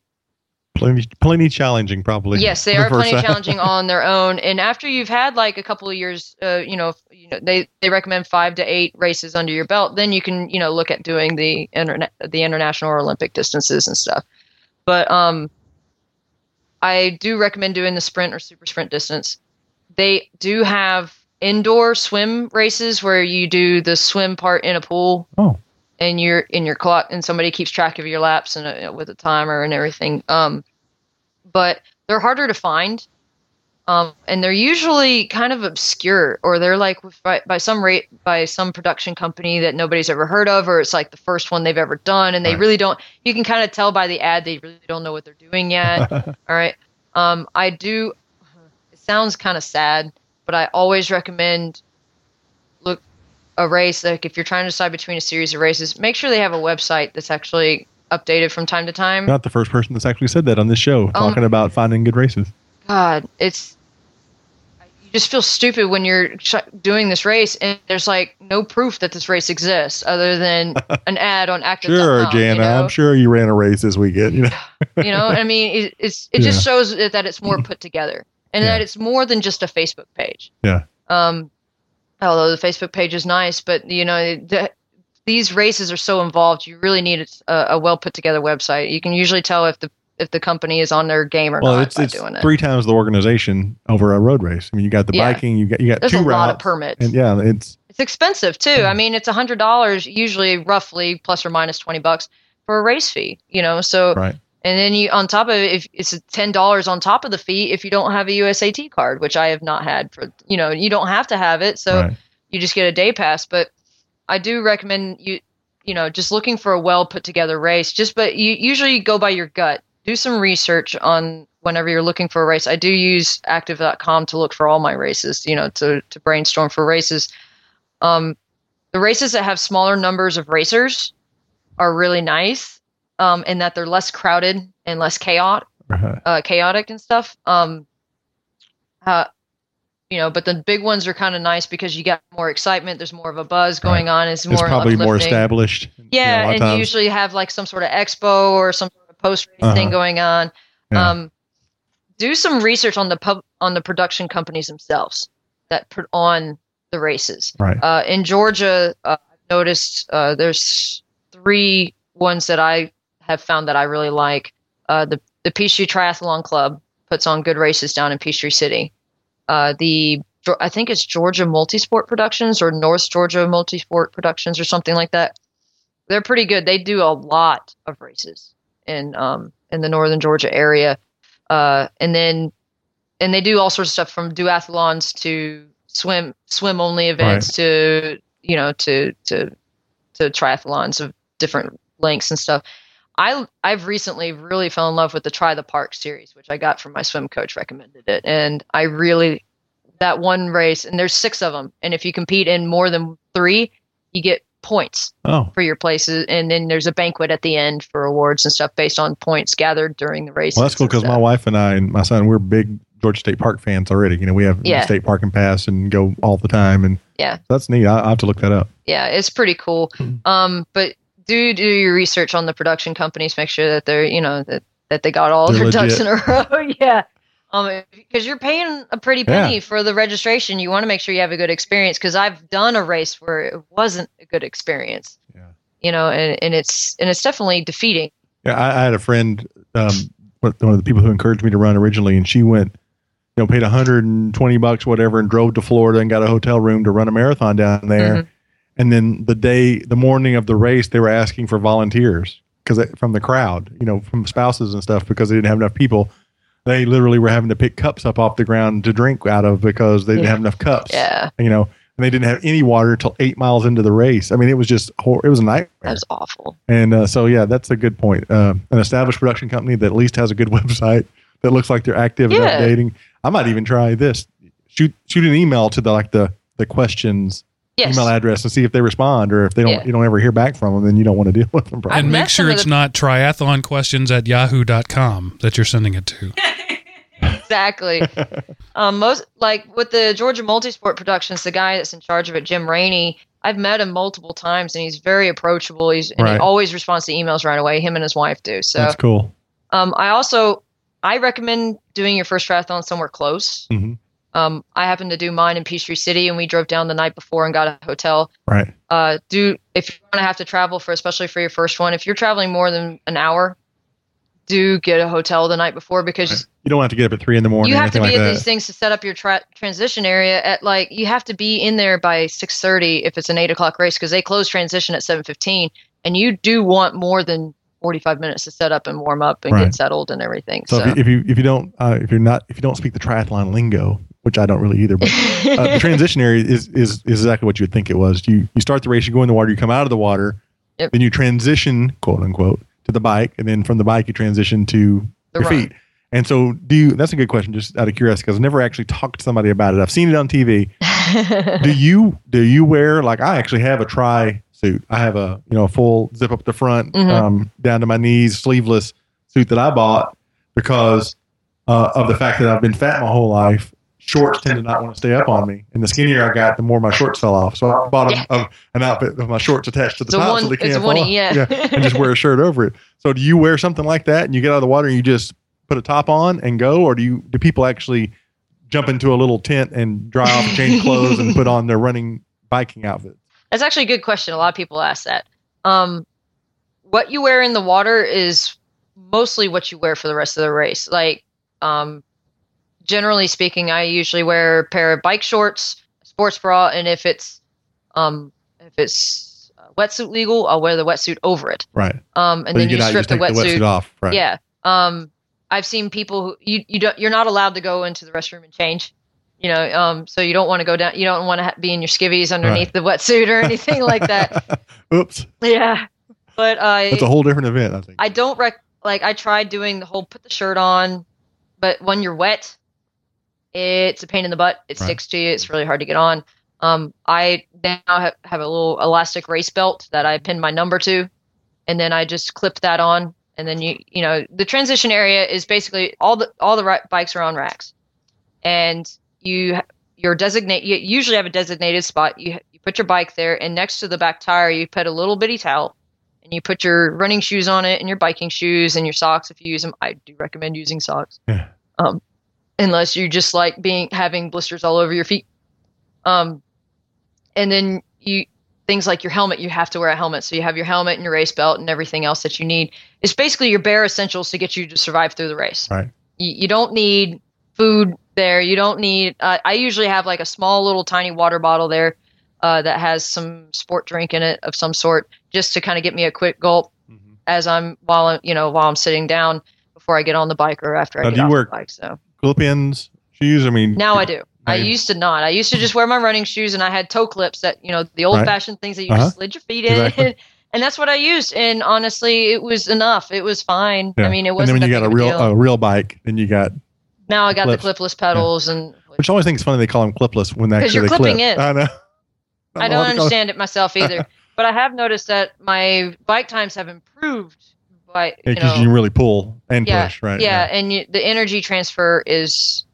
Plenty, plenty challenging, probably. yes, they are plenty challenging *laughs* on their own. And after you've had like a couple of years, uh, you know, you know, they they recommend five to eight races under your belt. Then you can you know look at doing the internet the international or Olympic distances and stuff. But um, I do recommend doing the sprint or super sprint distance. They do have indoor swim races where you do the swim part in a pool Oh, and you're in your clock and somebody keeps track of your laps and uh, with a timer and everything um but they're harder to find um and they're usually kind of obscure or they're like by, by some rate by some production company that nobody's ever heard of or it's like the first one they've ever done and they Right. really don't you can kind of tell by the ad they really don't know what they're doing yet *laughs* all right. Um, I do. It sounds kind of sad, but I always recommend look a race. Like if you're trying to decide between a series of races, make sure they have a website that's actually updated from time to time. not the first person that's actually said that on this show, um, talking about finding good races. God, it's you just feel stupid when you're doing this race and there's like no proof that this race exists other than *laughs* an ad on active. Sure, Jana, you know? I'm sure you ran a race this weekend. You know, you know i mean it, it's it *laughs* just shows that it's more put together and Yeah. that it's more than just a facebook page Yeah. um although the facebook page is nice but you know the, these races are so involved you really need a, a well put together website you can usually tell if the if the company is on their game or well, not it's by it's doing it three times the organization over a road race. I mean, you got the Yeah. biking, you got you got there's two a lot of permits and yeah, it's it's expensive too. I mean, it's a hundred dollars, usually roughly plus or minus twenty bucks for a race fee. You know, so right. And then you on top of it, if it's ten dollars on top of the fee if you don't have a USAT card, which I have not had for you know, you don't have to have it, so right. you just get a day pass. But I do recommend you you know just looking for a well put together race. Just but you usually go by your gut. Do some research on whenever you're looking for a race. I do use active.com to look for all my races. You know, to to brainstorm for races. Um, the races that have smaller numbers of racers are really nice um, in that they're less crowded and less chaotic right. uh, chaotic and stuff. Um, uh, you know, but the big ones are kind of nice because you got more excitement. There's more of a buzz going on. It's more It's probably more uplifting. established. you know, Yeah, lot of and you usually have like some sort of expo or some sort of post race Uh-huh. thing going on. Yeah. Um, do some research on the pub on the production companies themselves that put on the races. Right. Uh, in Georgia, uh, I've noticed uh, there's three ones that I have found that I really like. Uh, the the Peachtree Triathlon Club puts on good races down in Peachtree City. Uh, the I think it's Georgia Multisport Productions or North Georgia Multisport Productions or something like that. They're pretty good. They do a lot of races in um, in the northern Georgia area, uh, and then and they do all sorts of stuff from duathlons to swim swim only events to you know to to to triathlons of different lengths and stuff. I I've recently really fell in love with the Tri the Park series, which I got from my swim coach recommended it, and I really that one race and there's six of them, and if you compete in more than three, you get points Oh, for your places, and then there's a banquet at the end for awards and stuff based on points gathered during the race. well, that's cool because my wife and I and my son we're big Georgia State Park fans already. You know, we have Yeah. state park and pass and go all the time, and Yeah. that's neat. I, I have to look that up. yeah, it's pretty cool. *clears throat* Um, but do do your research on the production companies. Make sure that they're you know that that they got all They're their ducks in a *laughs* row. yeah. Um, because you're paying a pretty penny for the registration, you want to make sure you have a good experience. Because I've done a race where it wasn't a good experience. Yeah. You know, and, and it's and it's definitely defeating. Yeah, I, I had a friend, um, one of the people who encouraged me to run originally, and she went, you know, paid 120 bucks, whatever, and drove to Florida and got a hotel room to run a marathon down there. Mhm. And then the day, the morning of the race, they were asking for volunteers because from the crowd, you know, from spouses and stuff, because they didn't have enough people. They literally were having to pick cups up off the ground to drink out of because they didn't Yeah. have enough cups. Yeah, You know, and they didn't have any water until eight miles into the race. I mean, it was just, hor- it was a nightmare. that was awful. And uh, so, yeah, that's a good point. Uh, an established production company that at least has a good *laughs* website that looks like they're active and updating. I might even try this. Shoot, shoot an email to the like the the questions Yes. email address and see if they respond, or if they don't, Yeah. you don't ever hear back from them, then you don't want to deal with them. Probably. and make sure it's the- not triathlon questions at yahoo.com that you're sending it to. *laughs* exactly. *laughs* um, most like with the Georgia Multisport Productions, the guy that's in charge of it, Jim Rainey. I've met him multiple times, and he's very approachable. He's and he always responds to emails right away. Him and his wife do. So, That's cool. um, I also I recommend doing your first triathlon somewhere close. Mhm. Um, I happened to do mine in Peachtree City, and we drove down the night before and got a hotel. Right. Uh, do if you're going to have to travel for, especially for your first one, if you're traveling more than an hour, do get a hotel the night before because You don't have to get up at three in the morning. you have to be like at that. these things to set up your tra- transition area at like you have to be in there by 6.30 if it's an 8 o'clock race because they close transition at 7.15 and you do want more than 45 minutes to set up and warm up and Right. get settled and everything So, so, If, you, if you if you don't uh, if you're not if you don't speak the triathlon lingo, which I don't really either, but uh, the *laughs* transition area is, is is exactly what you would think it was. You you start the race, you go in the water, you come out of the water, Yep. then you transition, quote unquote, to the bike, and then from the bike you transition to The your run. feet. And so, do you? That's a good question, just out of curiosity, because I've never actually talked to somebody about it. I've seen it on TV. *laughs* do you do you wear like I actually have a tri suit? I have a you know a full zip up the front, Mhm. um, down to my knees, sleeveless suit that I bought because uh, of the fact that I've been fat my whole life. Shorts tend to not want to stay up on me, and the skinnier I got, the more my shorts fell off. So I bought a, a- an outfit with my shorts attached to the It's top, one- so they can't fall oneie, off. yeah. and just wear a shirt over it. So do you wear something like that, and you get out of the water, and you just put a top on and go, or do you do people actually jump into a little tent and dry off and change clothes and put on their running biking outfit? That's actually a good question. A lot of people ask that. Um, what you wear in the water is mostly what you wear for the rest of the race. Like, um, generally speaking, I usually wear a pair of bike shorts, sports bra, and if it's um, if it's uh, wetsuit legal, I'll wear the wetsuit over it. Right. Um, and so then you you, out, you strip just the take the wetsuit. wetsuit off. Right. Yeah. Um, I've seen people who you you don't you're not allowed to go into the restroom and change. You know, um, so you don't want to go down. You don't want to ha- be in your skivvies underneath the wetsuit or anything like that. *laughs* Oops. Yeah, but I That's a whole different event. I think. I don't rec like I tried doing the whole put the shirt on, but when you're wet, it's a pain in the butt. It Right. sticks to you. It's really hard to get on. Um, I now have, have a little elastic race belt that I pin my number to, and then I just clip that on. And then you you know the transition area is basically all the all the bikes are on racks, and you you're designate you usually have a designated spot. You you put your bike there, and next to the back tire you put a little bitty towel and you put your running shoes on it and your biking shoes and your socks if you use them. I do recommend using socks. Yeah. um, unless you just like being having blisters all over your feet. Um, and then you things like your helmet, you have to wear a helmet. So you have your helmet and your race belt and everything else that you need. It's basically your bare essentials to get you to survive through the race. Right. You, you don't need food there. You don't need. Uh, I usually have like a small little tiny water bottle there uh, that has some sport drink in it of some sort, just to kind of get me a quick gulp Mhm. as I'm while I'm you know while I'm sitting down before I get on the bike or after I get do you off the bike. So Clip-ins, shoes. I mean, now I do. I Right. used to not. I used to just wear my running shoes and I had toe clips that, you know, the old fashioned things that you Uh-huh. slid your feet in. Exactly. *laughs* and that's what I used. And honestly, it was enough. It was fine. Yeah. I mean, it wasn't And then when you got a real a real bike, then you got now I got clips. the clipless pedals and which I always think is funny they call them clipless when 'Cause actually you're they clipping clip. in. I know. *laughs* I don't to call understand it myself either. *laughs* but I have noticed that my bike times have improved Yeah, you know, you really pull and yeah, push, right? yeah, and you, the energy transfer is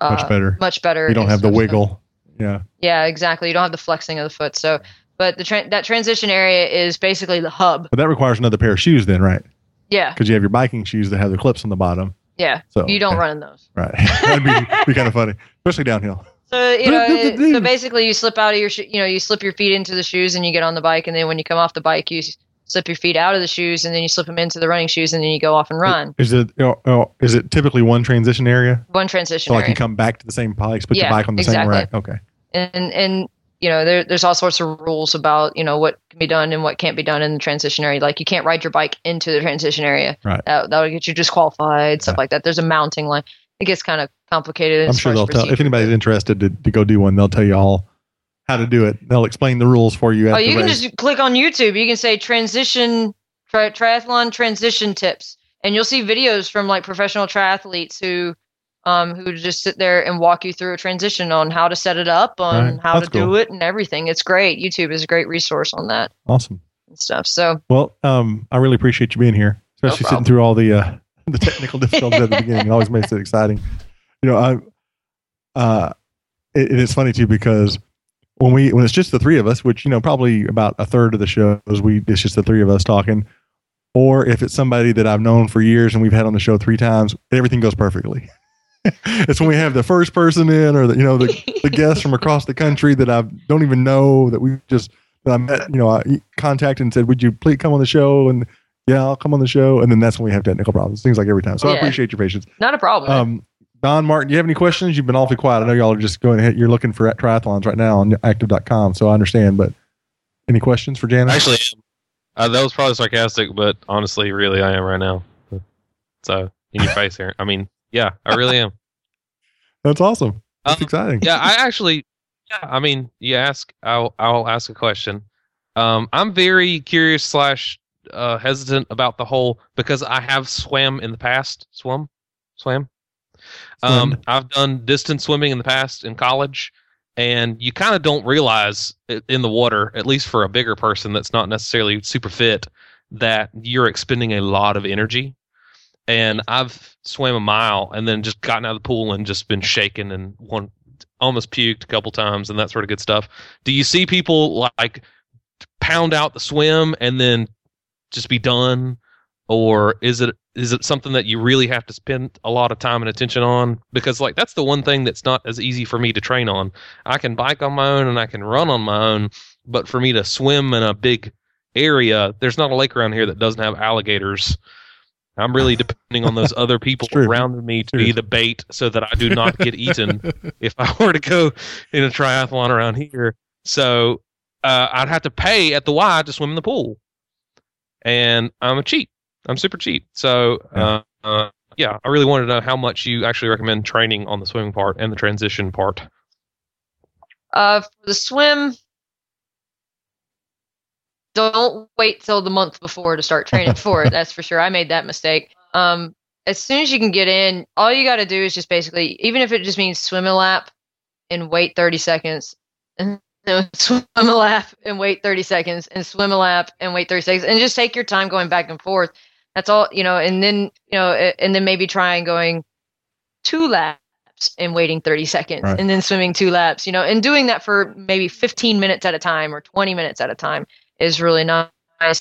uh, much better. Much better. You don't have the wiggle. Yeah, Yeah, exactly. You don't have the flexing of the foot. So, but the tra- that transition area is basically the hub. but that requires another pair of shoes, then, right? Yeah, Because you have your biking shoes that have the clips on the bottom. yeah. So you don't run in those. right. *laughs* That'd be, be kind of funny, especially downhill. So you know, it- so basically, you slip out of your, sho- you know, you slip your feet into the shoes, and you get on the bike, and then when you come off the bike, you slip your feet out of the shoes, and then you slip them into the running shoes, and then you go off and run. Is it you know, is it typically one transition area? One transition So like you come back to the same bikes, put Yeah, your bike on the same rack. Okay. and and you know, there, there's all sorts of rules about you know what can be done and what can't be done in the transition area. Like you can't ride your bike into the transition area. Right. That that would get you disqualified. Stuff Yeah. like that. There's a mounting line. It gets kind of complicated. I'm sure they'll tell if anybody's interested to, to go do one, they'll tell you all how to do it. They'll explain the rules for you at Oh, you can race. just click on YouTube. You can say transition tri- triathlon transition tips, and you'll see videos from like professional triathletes who, um, who just sit there and walk you through a transition on how to set it up, on Right. how That's to do it, and everything. It's great. YouTube is a great resource on that awesome. and stuff. So Well, um, I really appreciate you being here, No especially sitting through all the uh, *laughs* the technical difficulties at the beginning. It always makes it exciting. You know, I uh, it, it is funny too because when we when it's just the three of us, which you know probably about a third of the shows we it's just the three of us talking, or if it's somebody that I've known for years and we've had on the show three times, everything goes perfectly. *laughs* it's when we have the first person in, or the, you know the the guests from across the country that I don't even know that we just that I met, you know, I contacted and said, "Would you please come on the show?" And yeah, I'll come on the show. And then that's when we have technical problems. Things like every time. So I appreciate your patience. not a problem. Um, Don Martin, do you have any questions? You've been awfully quiet. I know y'all are just going ahead. You're looking for triathlons right now on active.com. So I understand. But any questions for Janice? Actually, uh, that was probably sarcastic, but honestly, really, I am right now. So in your face here. I mean, yeah, I really am. *laughs* that's awesome. That's Um, exciting. yeah, I actually, yeah, I mean, you ask, I'll, I'll ask a question. Um, I'm very curious slash uh, hesitant about the whole because I have swam in the past, swum, swam. Um, I've done distance swimming in the past in college, and you kind of don't realize in the water, at least for a bigger person that's not necessarily super fit, that you're expending a lot of energy. And I've swam a mile and then just gotten out of the pool and just been shaken and one almost puked a couple times and that sort of good stuff. Do you see people like pound out the swim and then just be done? Or is it is it something that you really have to spend a lot of time and attention on? Because like that's the one thing that's not as easy for me to train on. I can bike on my own and I can run on my own, but for me to swim in a big area, there's not a lake around here that doesn't have alligators. I'm really depending on those *laughs* other people around me to be the bait so that I do not get eaten *laughs* if I were to go in a triathlon around here. So uh, I'd have to pay at the Y to swim in the pool, and I'm a cheat. I'm super cheap. So uh, uh, yeah, I really wanted to know how much you actually recommend training on the swimming part and the transition part. Uh, for the swim, don't wait till the month before to start training for it. *laughs* That's for sure. I made that mistake. Um, as soon as you can get in, all you got to do is just basically, even if it just means swim a lap and wait 30 seconds, and *laughs* then swim a lap and wait 30 seconds, and swim a lap and wait 30 seconds, and just take your time going back and forth. That's all, you know, and then, you know, and then maybe trying going two laps and waiting 30 seconds Right. and then swimming two laps, you know, and doing that for maybe 15 minutes at a time or 20 minutes at a time is really nice.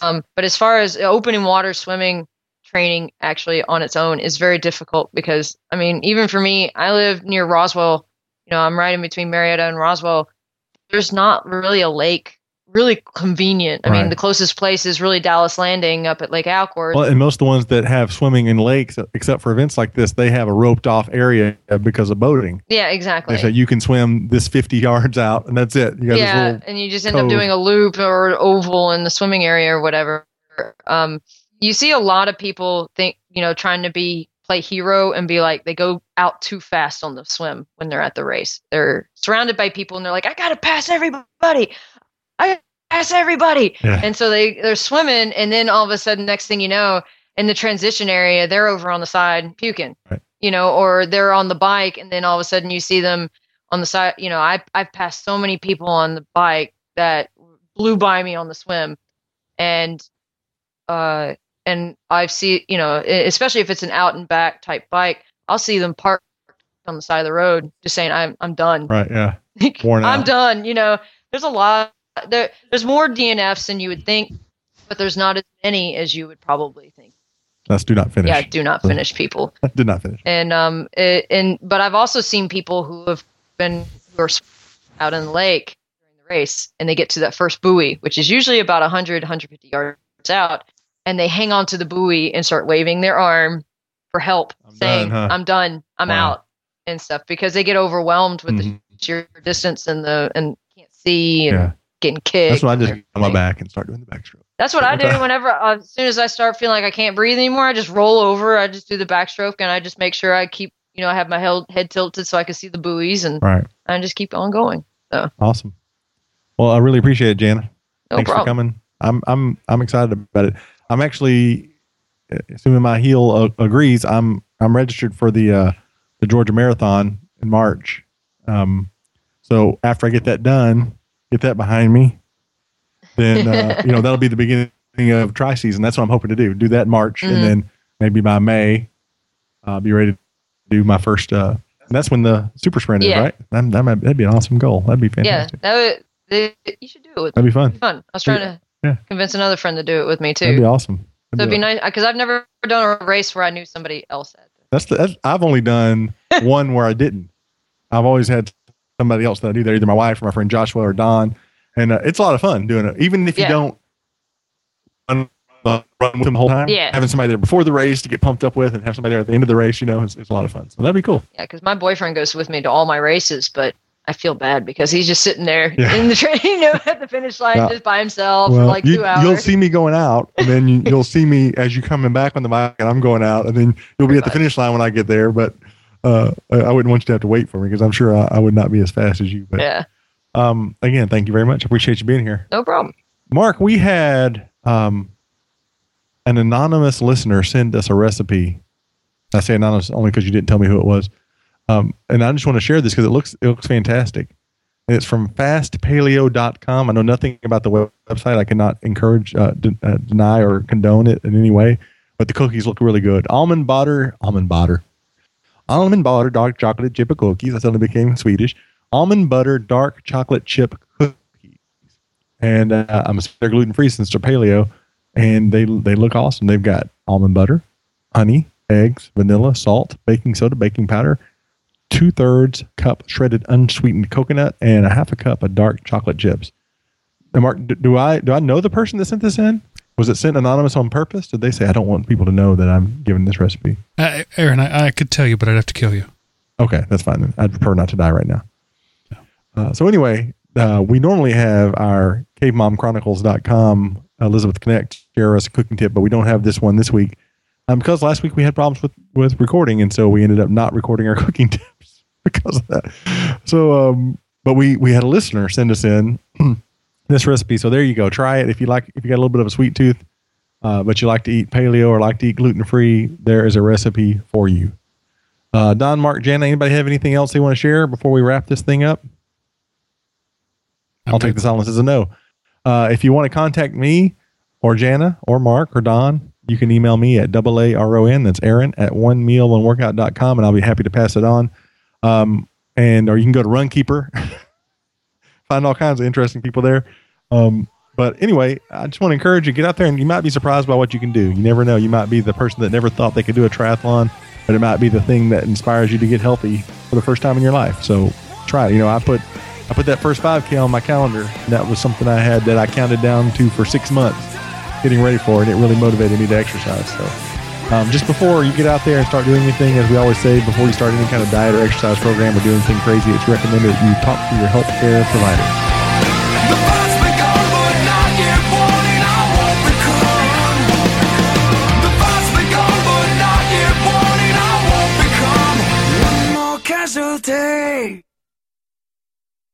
Um, but as far as opening water swimming, training actually on its own is very difficult because I mean, even for me, I live near Roswell. You know, I'm right in between Marietta and Roswell. There's not really a lake really convenient. I Right. mean, the closest place is really Dallas Landing up at Lake Acworth. Well, and most of the ones that have swimming in lakes, except for events like this, they have a roped off area because of boating. yeah, exactly. They say you can swim this 50 yards out, and that's it. You got yeah, and you just end cove. up doing a loop or an oval in the swimming area or whatever. Um, you see a lot of people think, you know, trying to be play hero and be like they go out too fast on the swim when they're at the race. They're surrounded by people and they're like, I gotta pass everybody. I pass everybody. Yeah. And so they they're swimming, and then all of a sudden, next thing you know, in the transition area, they're over on the side puking. Right. You know, or they're on the bike, and then all of a sudden you see them on the side. You know, I I've passed so many people on the bike that blew by me on the swim, and uh, and I've seen you know, especially if it's an out and back type bike, I'll see them park on the side of the road, just saying I'm I'm done. right. Yeah. *laughs* I'm out. done. You know, there's a lot. There, there's more DNFs than you would think, but there's not as many as you would probably think. Let's do not finish. Yeah, do not finish people. *laughs* Did not finish. And um, it, and but I've also seen people who have been who are out in the lake during the race, and they get to that first buoy, which is usually about 100, 150 yards out, and they hang on to the buoy and start waving their arm for help, I'm saying, done, huh? "I'm done. I'm Wow. out," and stuff because they get overwhelmed with the Mhm. sheer distance and the and can't see and Yeah. Getting kicked. That's when I just get on my back and start doing the backstroke. That's what I do whenever, uh, as soon as I start feeling like I can't breathe anymore, I just roll over. I just do the backstroke and I just make sure I keep, you know, I have my head, head tilted so I can see the buoys and Right. I just keep on going. Awesome. Well, I really appreciate it, Jana. No Thanks for coming. I'm I'm I'm excited about it. I'm actually, uh, assuming my heel uh, agrees, I'm I'm registered for the uh, the Georgia Marathon in March. Um, so after I get that done, get that behind me, then uh, you know that'll be the beginning of tri season. That's what I'm hoping to do. Do that in March, Mhm. and then maybe by May, I'll be ready to do my first. Uh, and that's when the super sprint is, right? That, that might, that'd be an awesome goal. That'd be fantastic. Yeah, that would, they, you should do it with That'd be fun. Be fun. I was trying to Yeah. convince another friend to do it with me too. That'd be awesome. That'd it'd be be nice because I've never done a race where I knew somebody else had. That's the. That's, I've only done *laughs* one where I didn't. I've always had somebody else that I do there, either my wife or my friend Joshua or Don, and uh, it's a lot of fun doing it. Even if you Yeah. don't run, run with them the whole time, Yeah. having somebody there before the race to get pumped up with, and have somebody there at the end of the race, you know, it's, it's a lot of fun. So that'd be cool. Yeah, because my boyfriend goes with me to all my races, but I feel bad because he's just sitting there Yeah. in the train, *laughs* you know, at the finish line Yeah. just by himself for like you, two hours. you'll see me going out, and then you, *laughs* you'll see me as you're coming back on the bike, and I'm going out, and then you'll be at the finish line when I get there. But uh, I wouldn't want you to have to wait for me because I'm sure I, I would not be as fast as you. But yeah, um, again, thank you very much. I appreciate you being here. no problem. Mark, we had um, an anonymous listener send us a recipe. I say anonymous only because you didn't tell me who it was. Um, and I just want to share this because it looks it looks fantastic. And it's from fastpaleo.com. I know nothing about the website. I cannot encourage, uh, de- uh, deny, or condone it in any way. But the cookies look really good. Almond butter, almond butter, almond butter, dark chocolate chip cookies. I suddenly became Swedish. Almond butter, dark chocolate chip cookies and uh, I'm they're gluten free since they're paleo, and they they look awesome. They've got almond butter, honey, eggs, vanilla, salt, baking soda, baking powder, two thirds cup shredded unsweetened coconut, and a half a cup of dark chocolate chips. Mark, do I do I know the person that sent this in? Was it sent anonymous on purpose? Did they say I don't want people to know that I'm giving this recipe? Uh, Aaron, I, I could tell you, but I'd have to kill you. Okay, that's fine. Then. I'd prefer not to die right now. Uh, so anyway, uh, we normally have our cavemomchronicles.com Elizabeth Connect share us a cooking tip, but we don't have this one this week um, because last week we had problems with with recording, and so we ended up not recording our *laughs* cooking tips *laughs* because of that. So, um, but we we had a listener send us in *clears throat* this recipe. So there you go. Try it if you like. If you got a little bit of a sweet tooth, uh, but you like to eat paleo or like to eat gluten free, there is a recipe for you. Uh, Don, Mark, Jana, anybody have anything else they want to share before we wrap this thing up? I'll take the silence as a no. Uh, if you want to contact me or Jana or Mark or Don, you can email me at double A R O N. That's Aaron at one meal and workout.com, and I'll be happy to pass it on. Um, and or you can go to Runkeeper, *laughs* find all kinds of interesting people there. Um, But anyway, I just want to encourage you get out there and you might be surprised by what you can do. You never know. You might be the person that never thought they could do a triathlon, but it might be the thing that inspires you to get healthy for the first time in your life. So try it. You know, I put I put that first 5K on my calendar. And that was something I had that I counted down to for six months, getting ready for, and it really motivated me to exercise. So. Um, just before you get out there and start doing anything, as we always say, before you start any kind of diet or exercise program or do anything crazy, it's recommended that you talk to your healthcare provider.